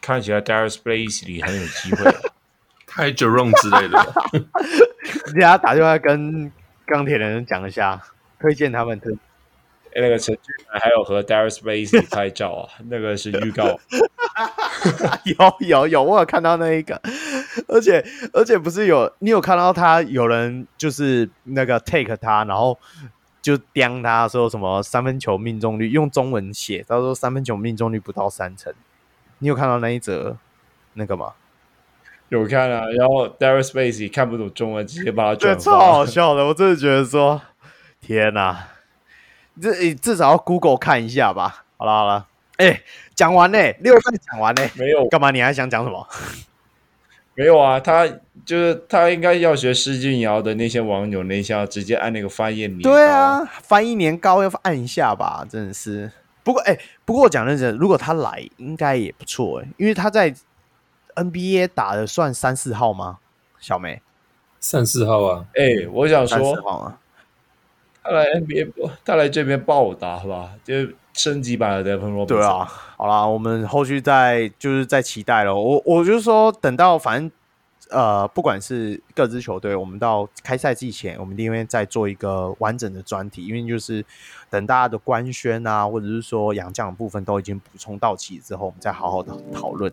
看起来 Darius Bazley 很有机会，(laughs) 太 Jerome 之类的。(laughs) 人家打电话跟钢铁人讲一下，推荐他们推。那个陈俊还有和 Darius Bazley 拍照啊，(laughs) 那个是预告。(laughs) 有有有，我有看到那一个，而且而且不是有你有看到他有人就是那个 take 他，然后就刁他说什么三分球命中率用中文写，他说三分球命中率不到三成，你有看到那一则那个吗？有看啊，然后 Darius Bazley 看不懂中文，直接把他转发，超好笑的，我真的觉得说天哪！这至少要 Google 看一下吧。好了好了，哎，讲完嘞，六分讲完嘞，没有干嘛？你还想讲什么？没有啊，他就是他应该要学施俊尧的那些网友那些，直接按那个翻译年糕。对啊，翻译年糕要按一下吧，真的是。不过哎、欸，不过我讲认真，如果他来，应该也不错哎、欸，因为他在 NBA 打的算三四号吗？小梅，三四号啊。哎、欸，我想说，啊他来 NBA，他来这边报答吧，就升级版的 Devin Robinson。对啊，好啦，我们后续再就是再期待了。我我就是说，等到反正呃，不管是各支球队，我们到开赛季前，我们一定会再做一个完整的专题，因为就是等大家的官宣啊，或者是说杨将的部分都已经补充到齐之后，我们再好好的讨论。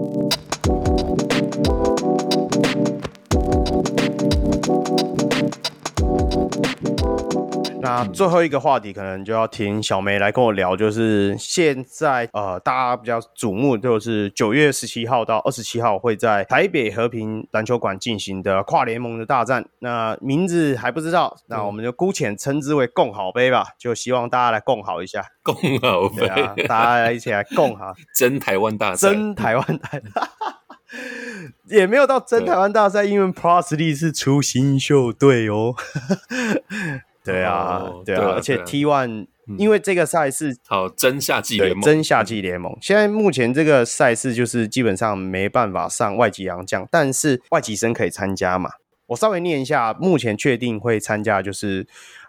Thank you. 那最后一个话题，可能就要听小梅来跟我聊，就是现在呃，大家比较瞩目，就是九月十七号到二十七号会在台北和平篮球馆进行的跨联盟的大战。那名字还不知道，那我们就姑且称之为“共好杯”吧，就希望大家来共好。一下，共好杯啊，大家一起来共好，真台湾大赛，争台湾大赛，(laughs) 也没有到真台湾大赛，因为 Plus Lee 是出新秀队哦。(laughs) 对啊，哦、对啊，对啊，而且 T One、因为这个赛事好真夏季联盟，真夏季联盟。现在目前这个赛事就是基本上没办法上外籍洋将，但是外籍生可以参加嘛。我稍微念一下，目前确定会参加就是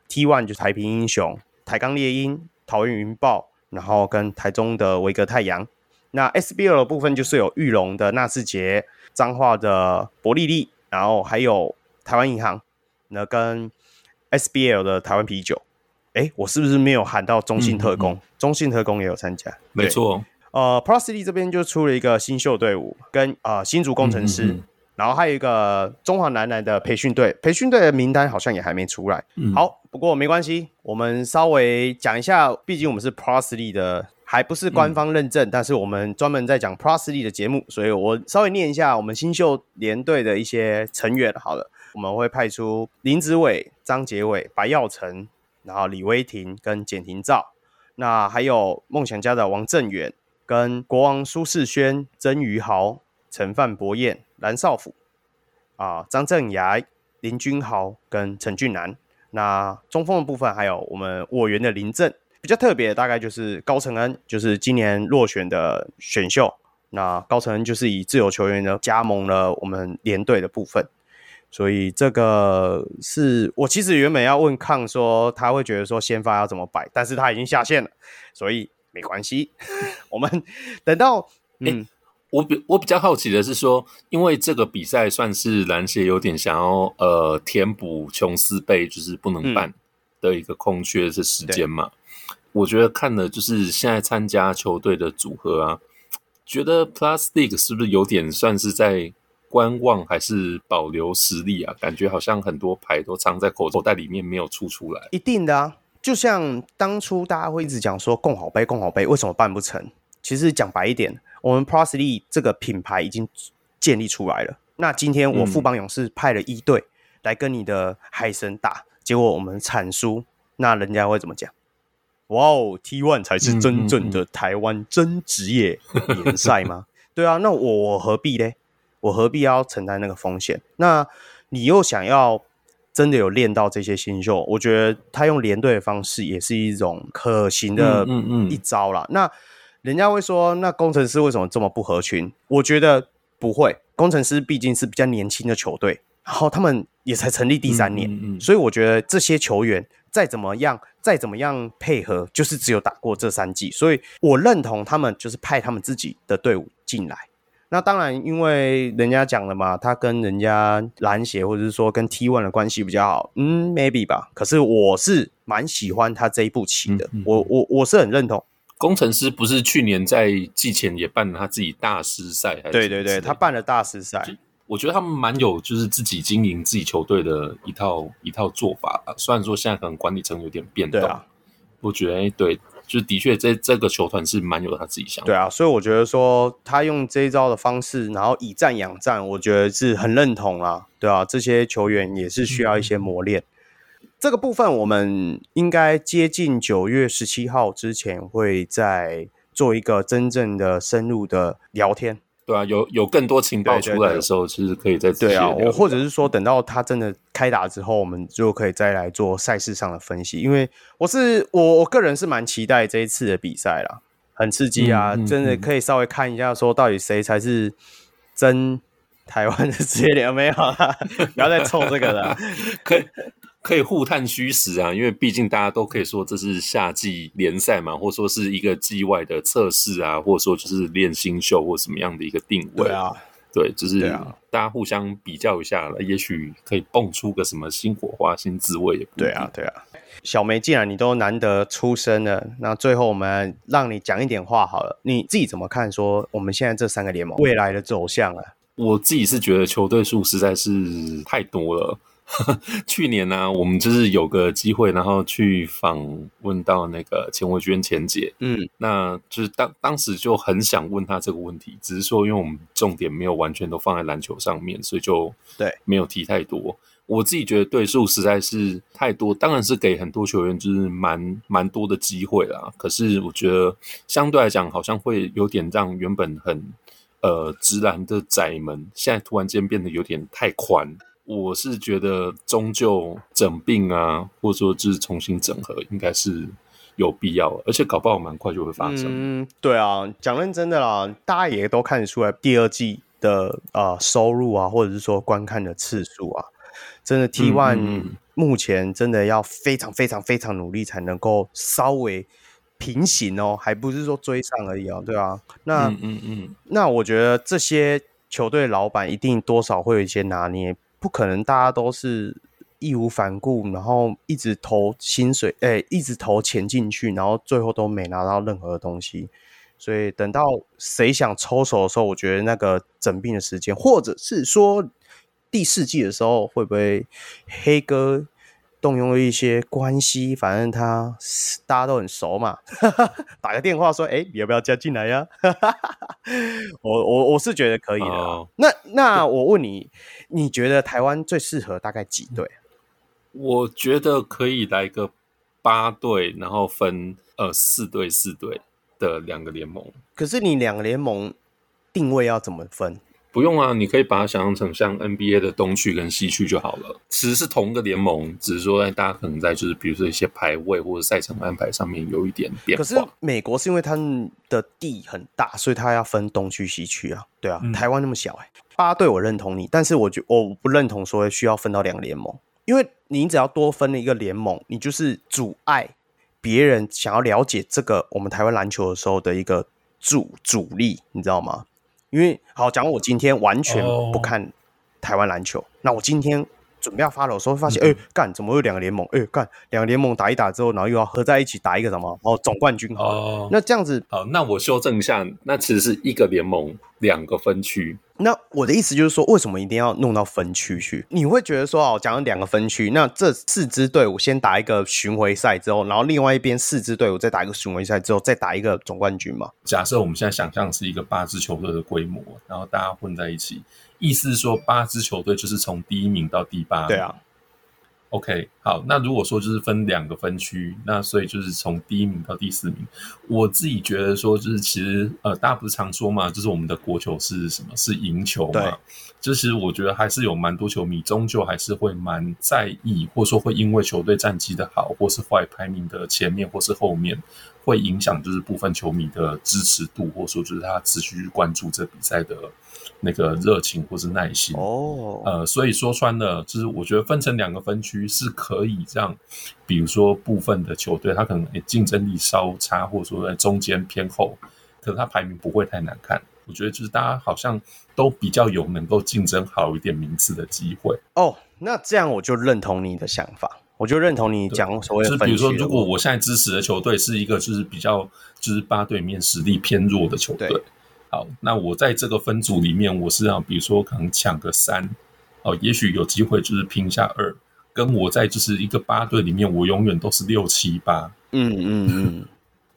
T One 就是台平英雄、台钢猎鹰、桃园云豹，然后跟台中的维格太阳。那 SBL 的部分就是有玉龙的纳智捷、彰化的伯利利，然后还有台湾银行，那跟。SBL 的台湾啤酒，哎、欸，我是不是没有喊到中信特工？嗯嗯嗯、中信特工也有参加，没错。呃，Pro City 这边就出了一个新秀队伍，跟呃新竹工程师，然后还有一个中华男篮的培训队，培训队的名单好像也还没出来。嗯、好，不过没关系，我们稍微讲一下，毕竟我们是 Pro City 的，还不是官方认证，嗯、但是我们专门在讲 Pro City 的节目，所以我稍微念一下我们新秀联队的一些成员。好了。我们会派出林子伟、张杰伟、白耀成，然后李威霆跟简廷照，那还有梦想家的王正远跟国王苏世轩、曾于豪、陈范博彦、蓝少辅啊，张正崖、林君豪跟陈俊南。那中锋的部分还有我们我园的林正，比较特别大概就是高承恩，就是今年落选的选秀。那高承恩就是以自由球员呢加盟了我们联队的部分。所以这个是我其实原本要问康说他会觉得说先发要怎么摆，但是他已经下线了，所以没关系。(laughs) 我们等到嗯，我比我比较好奇的是说，因为这个比赛算是篮协有点想要呃填补琼斯杯就是不能办的一个空缺的时间嘛。嗯、我觉得看的就是现在参加球队的组合啊，觉得 League 是不是有点算是在。观望还是保留实力啊？感觉好像很多牌都藏在口口袋里面，没有出出来。一定的啊，就像当初大家会一直讲说“共好杯，共好杯”，为什么办不成？其实讲白一点，我们 League 这个品牌已经建立出来了。那今天我富邦勇士派了一队来跟你的海神打，嗯、结果我们惨输，那人家会怎么讲？哇哦，T One 才是真正的台湾真职业联赛吗？(laughs) 对啊，那我我何必呢？我何必要承担那个风险？那你又想要真的有练到这些新秀？我觉得他用连队的方式也是一种可行的一招啦。嗯嗯嗯、那人家会说，那工程师为什么这么不合群？我觉得不会，工程师毕竟是比较年轻的球队，然后他们也才成立第三年，嗯嗯嗯、所以我觉得这些球员再怎么样，再怎么样配合，就是只有打过这三季，所以我认同他们就是派他们自己的队伍进来。那当然，因为人家讲了嘛，他跟人家篮协或者是说跟 T One 的关系比较好，嗯，maybe 吧。可是我是蛮喜欢他这一步棋的，嗯嗯、我我我是很认同。工程师不是去年在季前也办了他自己大师赛，对对对，他办了大师赛。我觉得他们蛮有就是自己经营自己球队的一套一套做法。虽然说现在可能管理层有点变动，我觉得哎，对。就的确，这这个球团是蛮有他自己想法。对啊，所以我觉得说他用这一招的方式，然后以战养战，我觉得是很认同啦。对啊，这些球员也是需要一些磨练。嗯、这个部分我们应该接近九月十七号之前，会再做一个真正的深入的聊天。对啊，有有更多情报出来的时候，其实可以再对啊，我或者是说等到他真的开打之后，我们就可以再来做赛事上的分析。因为我是我我个人是蛮期待这一次的比赛啦，很刺激啊，嗯嗯、真的可以稍微看一下，说到底谁才是真台湾的职业联盟没有啦，不要再凑这个了，(laughs) 可以。可以互探虚实啊，因为毕竟大家都可以说这是夏季联赛嘛，或者说是一个季外的测试啊，或者说就是练新秀或什么样的一个定位。对啊，对，就是大家互相比较一下了，也许可以蹦出个什么新火花、新滋味也不。对啊，对啊。小梅，既然你都难得出声了，那最后我们让你讲一点话好了，你自己怎么看？说我们现在这三个联盟未来的走向啊？我自己是觉得球队数实在是太多了。(laughs) 去年呢、啊，我们就是有个机会，然后去访问到那个钱维娟钱姐，嗯，那就是当当时就很想问她这个问题，只是说因为我们重点没有完全都放在篮球上面，所以就对没有提太多。我自己觉得对数实在是太多，当然是给很多球员就是蛮蛮多的机会啦。可是我觉得相对来讲，好像会有点让原本很呃直男的窄门，现在突然间变得有点太宽。我是觉得，终究整病啊，或者说就是重新整合，应该是有必要的，而且搞不好蛮快就会发生。嗯，对啊，讲认真的啦，大家也都看得出来，第二季的啊、呃、收入啊，或者是说观看的次数啊，真的 T1 目前真的要非常非常非常努力，才能够稍微平行哦，还不是说追上而已啊，对啊，那嗯嗯嗯，那我觉得这些球队老板一定多少会有一些拿捏。不可能，大家都是义无反顾，然后一直投薪水，哎、一直投钱进去，然后最后都没拿到任何的东西。所以等到谁想抽手的时候，我觉得那个整病的时间，或者是说第四季的时候，会不会黑哥？动用了一些关系，反正他大家都很熟嘛，(laughs) 打个电话说：“哎、欸，你要不要加进来 (laughs) 呀？”我我我是觉得可以的。Oh. 那那我问你，你觉得台湾最适合大概几队？我觉得可以来个八队，然后分呃四队四队的两个联盟。可是你两个联盟定位要怎么分？不用啊，你可以把它想象成像 NBA 的东区跟西区就好了。其实是同一个联盟，只是说大家可能在就是比如说一些排位或者赛程安排上面有一点变化。可是美国是因为他们的地很大，所以它要分东区西区啊。对啊，嗯、台湾那么小哎、欸，八队我认同你，但是我觉我不认同说需要分到两个联盟，因为你只要多分了一个联盟，你就是阻碍别人想要了解这个我们台湾篮球的时候的一个主主力，你知道吗？因为好，假如我今天完全不看台湾篮球，oh. 那我今天准备要发的时候，发现哎，干、欸、怎么会有两个联盟？哎、欸，干两个联盟打一打之后，然后又要合在一起打一个什么？哦，总冠军。哦，那这样子，好，那我修正一下，那其实是一个联盟两个分区。那我的意思就是说，为什么一定要弄到分区去？你会觉得说，哦，讲了两个分区，那这四支队伍先打一个巡回赛之后，然后另外一边四支队伍再打一个巡回赛之后，再打一个总冠军嘛？假设我们现在想象是一个八支球队的规模，然后大家混在一起，意思是说八支球队就是从第一名到第八名。对啊。OK，好，那如果说就是分两个分区，那所以就是从第一名到第四名，我自己觉得说就是其实呃，大家不是常说嘛，就是我们的国球是什么？是赢球嘛？就其实我觉得还是有蛮多球迷终究还是会蛮在意，或者说会因为球队战绩的好或是坏，排名的前面或是后面，会影响就是部分球迷的支持度，或者说就是他持续关注这比赛的。那个热情或是耐心哦，呃，所以说穿了，就是我觉得分成两个分区是可以让，比如说部分的球队，他可能竞争力稍差，或者说在中间偏后，可是他排名不会太难看。我觉得就是大家好像都比较有能够竞争好一点名次的机会。哦，那这样我就认同你的想法，我就认同你讲所谓。就是比如说，如果我现在支持的球队是一个就是比较就是八队里面实力偏弱的球队。好，那我在这个分组里面，我是要比如说可能抢个三，哦，也许有机会就是拼一下二，跟我在就是一个八队里面，我永远都是六七八。嗯嗯嗯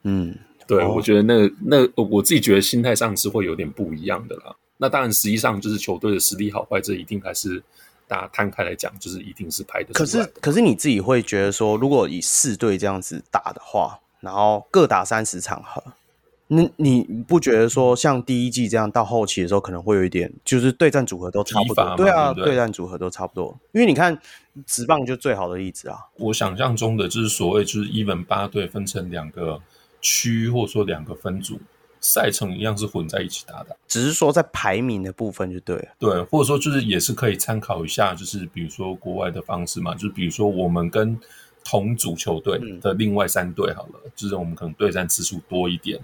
嗯，(laughs) 对，哦、我觉得那那我自己觉得心态上是会有点不一样的啦。那当然，实际上就是球队的实力好坏，这一定还是大家摊开来讲，就是一定是排的。可是可是你自己会觉得说，如果以四队这样子打的话，然后各打三十场合。那你不觉得说像第一季这样到后期的时候，可能会有一点，就是对战组合都差不多？对啊，对，战组合都差不多。因为你看直棒就最好的例子啊。我想象中的就是所谓就是 even 八队分成两个区，或者说两个分组，赛程一样是混在一起打的，只是说在排名的部分就对了。对，或者说就是也是可以参考一下，就是比如说国外的方式嘛，就是比如说我们跟同组球队的另外三队好了，嗯、就是我们可能对战次数多一点。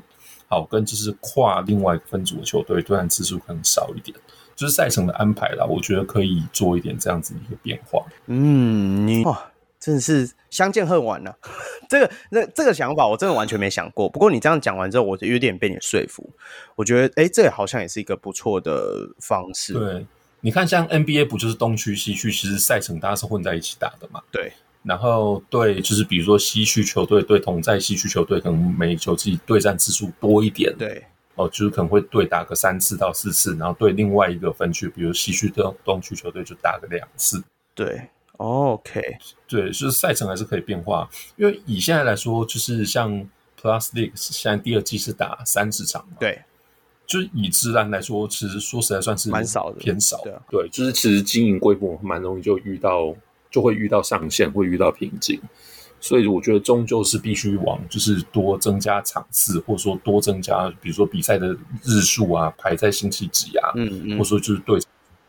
好，跟就是跨另外分组的球队对战次数可能少一点，就是赛程的安排啦。我觉得可以做一点这样子的一个变化。嗯，你哇，真的是相见恨晚了。(laughs) 这个那这个想法我真的完全没想过。不过你这样讲完之后，我就有点被你说服。我觉得，哎，这好像也是一个不错的方式。对，你看，像 NBA 不就是东区西区，其实赛程大家是混在一起打的嘛？对。然后对，就是比如说西区球队对同在西区球队，可能每球自己对战次数多一点。对，哦，就是可能会对打个三次到四次，然后对另外一个分区，比如西区的东区球队就打个两次。对，OK，对，就是赛程还是可以变化。因为以现在来说，就是像 Plus League 现在第二季是打三十场嘛。对，就是以职篮来说，其实说实在算是蛮少的，偏少。对，就是其实经营规模蛮容易就遇到。就会遇到上限，会遇到瓶颈，所以我觉得终究是必须往就是多增加场次，或者说多增加，比如说比赛的日数啊，排在星期几啊，嗯嗯，或者说就是对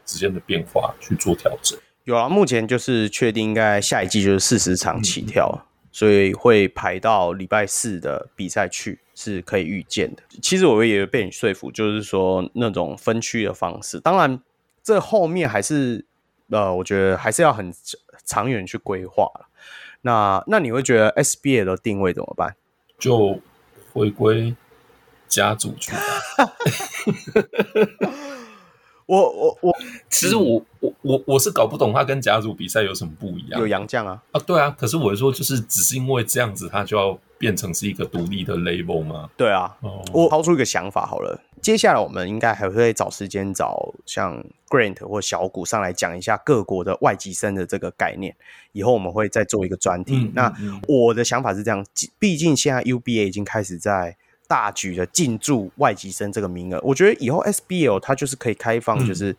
之间的变化去做调整。有啊，目前就是确定应该下一季就是四十场起跳，嗯，所以会排到礼拜四的比赛去是可以预见的。其实我也被你说服，就是说那种分区的方式，当然这后面还是呃，我觉得还是要很。长远去规划了，那那你会觉得 SBA 的定位怎么办？就回归甲组去。我 (laughs) 我我，(laughs) 其实我我我我是搞不懂他跟甲组比赛有什么不一样。有洋将啊啊，对啊。可是我是说，就是只是因为这样子，他就要变成是一个独立的 label 吗？对啊。哦，我抛出一个想法好了。接下来我们应该还会找时间找像 Grant 或小谷上来讲一下各国的外籍生的这个概念。以后我们会再做一个专题。嗯、那我的想法是这样，毕竟现在 UBA 已经开始在大举的进驻外籍生这个名额。我觉得以后 SBL 它就是可以开放，就是、嗯、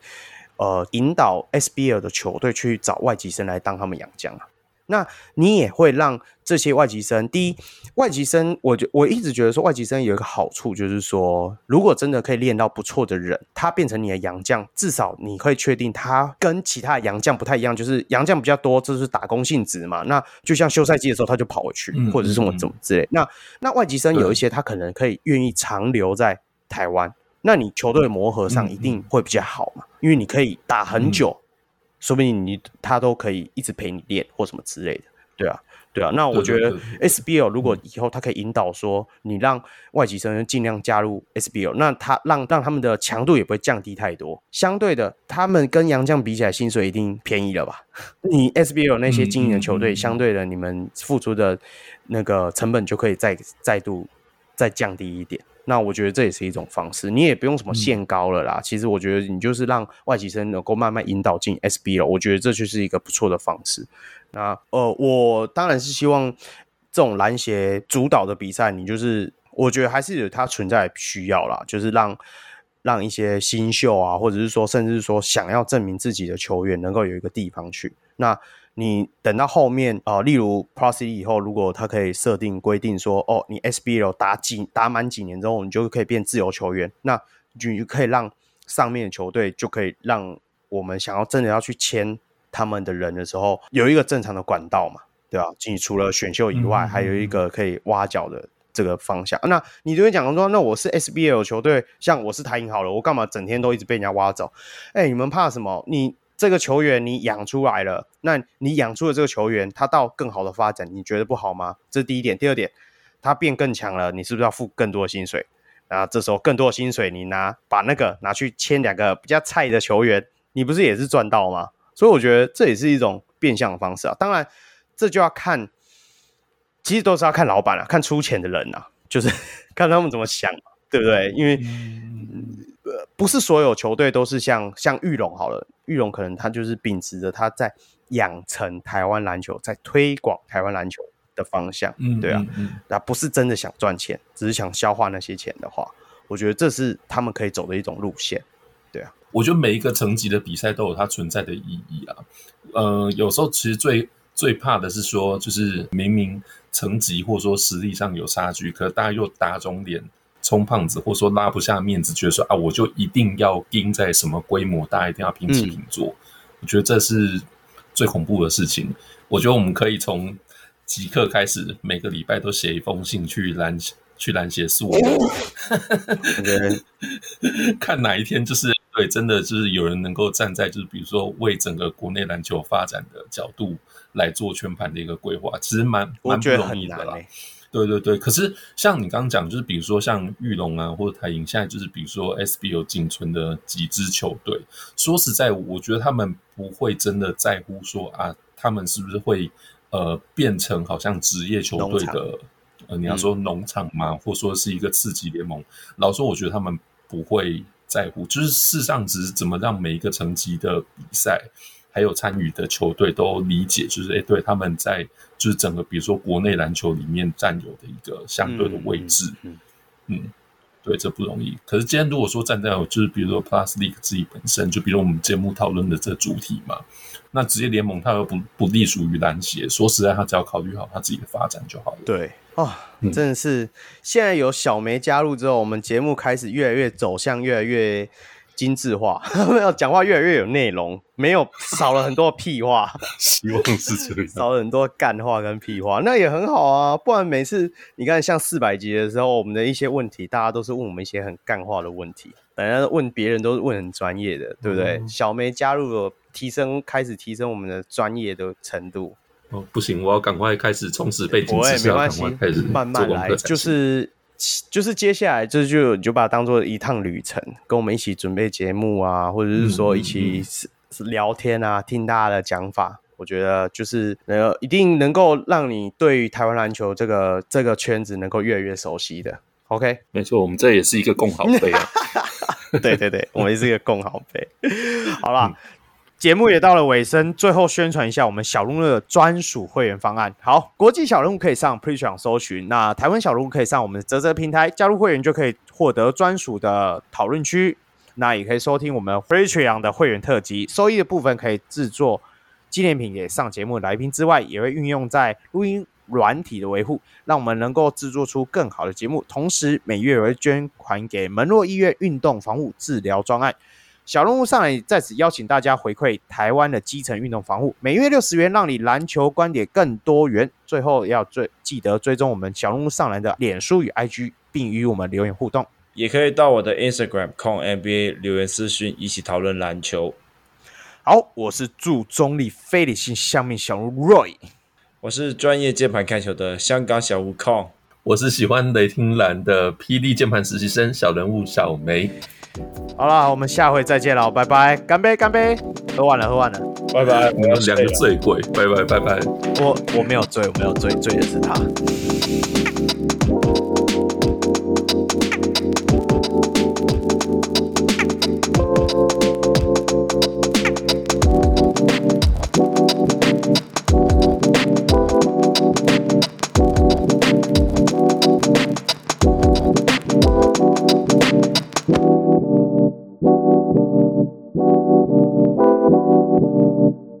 呃引导 SBL 的球队去找外籍生来当他们养将啊。那你也会让这些外籍生，第一，外籍生，我觉我一直觉得说外籍生有一个好处，就是说，如果真的可以练到不错的人，他变成你的洋将，至少你可以确定他跟其他洋将不太一样，就是洋将比较多，这是打工性质嘛。那就像休赛季的时候，他就跑回去，或者是什么怎么之类。那那外籍生有一些，他可能可以愿意长留在台湾，那你球队的磨合上一定会比较好嘛，因为你可以打很久。说不定你他都可以一直陪你练或什么之类的，对啊，对啊。那我觉得 SBL 如果以后他可以引导说，你让外籍生尽量加入 SBL，那他让让他们的强度也不会降低太多。相对的，他们跟洋将比起来，薪水一定便宜了吧？(laughs) 你 SBL 那些经营的球队，相对的，你们付出的那个成本就可以再再度再降低一点。那我觉得这也是一种方式，你也不用什么限高了啦。嗯、其实我觉得你就是让外籍生能够慢慢引导进 SBL，我觉得这就是一个不错的方式。那呃，我当然是希望这种篮协主导的比赛，你就是我觉得还是有它存在需要啦，就是让让一些新秀啊，或者是说甚至是说想要证明自己的球员能够有一个地方去。那你等到后面啊、例如 Plus 以后，如果他可以设定规定说，哦，你 SBL 打几打满几年之后，你就可以变自由球员，那你就可以让上面的球队就可以让我们想要真的要去签他们的人的时候，有一个正常的管道嘛，对吧？你除了选秀以外，还有一个可以挖角的这个方向。那你就会讲说，那我是 SBL 球队，像我是台银好了，我干嘛整天都一直被人家挖走？哎，你们怕什么？你。这个球员你养出来了，那你养出了这个球员，他到更好的发展，你觉得不好吗？这是第一点。第二点，他变更强了，你是不是要付更多的薪水？啊，这时候更多的薪水，你拿把那个拿去签两个比较菜的球员，你不是也是赚到吗？所以我觉得这也是一种变相的方式啊。当然，这就要看，其实都是要看老板啊，看出钱的人啊，就是看他们怎么想，对不对？因为。不是所有球队都是像像玉龙好了，玉龙可能他就是秉持着他在养成台湾篮球，在推广台湾篮球的方向，嗯，对啊，那不是真的想赚钱，只是想消化那些钱的话，我觉得这是他们可以走的一种路线，对啊。我觉得每一个层级的比赛都有它存在的意义啊。呃，有时候其实最最怕的是说，就是明明层级或者说实力上有差距，可是大家又打肿脸充胖子，或者说拉不下面子，觉得说啊，我就一定要盯在什么规模，大家一定要平起平坐。嗯、我觉得这是最恐怖的事情。我觉得我们可以从即刻开始，每个礼拜都写一封信去篮去篮协诉我，看哪一天就是。对，真的就是有人能够站在，就是比如说为整个国内篮球发展的角度来做全盘的一个规划，其实蛮蛮不容易的啦。对对对，可是像你刚刚讲，就是比如说像玉龙啊，或者台银，现在就是比如说 SBL 仅存的几支球队，说实在，我觉得他们不会真的在乎说啊，他们是不是会呃变成好像职业球队的呃，你要说农场嘛，嗯、或说是一个次级联盟。老实说，我觉得他们不会。在乎就是事实上，只是怎么让每一个层级的比赛，还有参与的球队都理解，就是诶、欸，对他们在就是整个比如说国内篮球里面占有的一个相对的位置，嗯，嗯，对，这不容易。可是今天如果说站在就是比如说 Plus League 自己本身，就比如我们节目讨论的这主题嘛。那职业联盟它又不不隶属于篮协，说实在，他只要考虑好他自己的发展就好了。对哦，真的是、嗯、现在有小梅加入之后，我们节目开始越来越走向越来越精致化，(laughs) 没有讲话越来越有内容，没有少了很多屁话。(laughs) 希望是这样，(laughs) 少了很多干话跟屁话，那也很好啊。不然每次你看像四百集的时候，我们的一些问题，大家都是问我们一些很干话的问题，反正问别人都是问很专业的，对不对？嗯、小梅加入了。提升，开始提升我们的专业的程度。哦，不行，我要赶快开始充实背景知识，没关系，开始慢慢来。就是就是接下来这就你就把它当做一趟旅程，跟我们一起准备节目啊，或者是说一起聊天啊，听大家的讲法。我觉得就是呃，一定能够让你对于台湾篮球这个这个圈子能够越来越熟悉的。OK，没错，我们这也是一个共好杯啊。(laughs) 对对对，我们也是一个共好杯。好了。嗯节目也到了尾声，最后宣传一下我们小鹿的专属会员方案。好，国际小人物可以上 Patreon 搜寻，那台湾小鹿可以上我们的泽泽平台加入会员，就可以获得专属的讨论区。那也可以收听我们 Patreon 的会员特辑，收益的部分可以制作纪念品给上节目的来宾之外，也会运用在录音软体的维护，让我们能够制作出更好的节目。同时，每月也会捐款给门诺医院运动防护治疗专案。小人物上来在此邀请大家回馈台湾的基层运动防护，每月六十元，让你篮球观点更多元。最后要追记得追踪我们小人物上来的脸书与 IG，并与我们留言互动，也可以到我的 Instagram con NBA 留言私讯，一起讨论篮球。好，我是祝中立非理性相面小人物 Roy，我是专业键盘看球的香港小吴 Con，我是喜欢雷霆蓝的霹雳键盘实习生小人物小梅。好了，我们下回再见了，拜拜，干杯，干杯，喝完了，喝完了，拜拜，我们两个醉鬼，拜拜，拜拜，我我没有醉，我没有醉，醉的是他。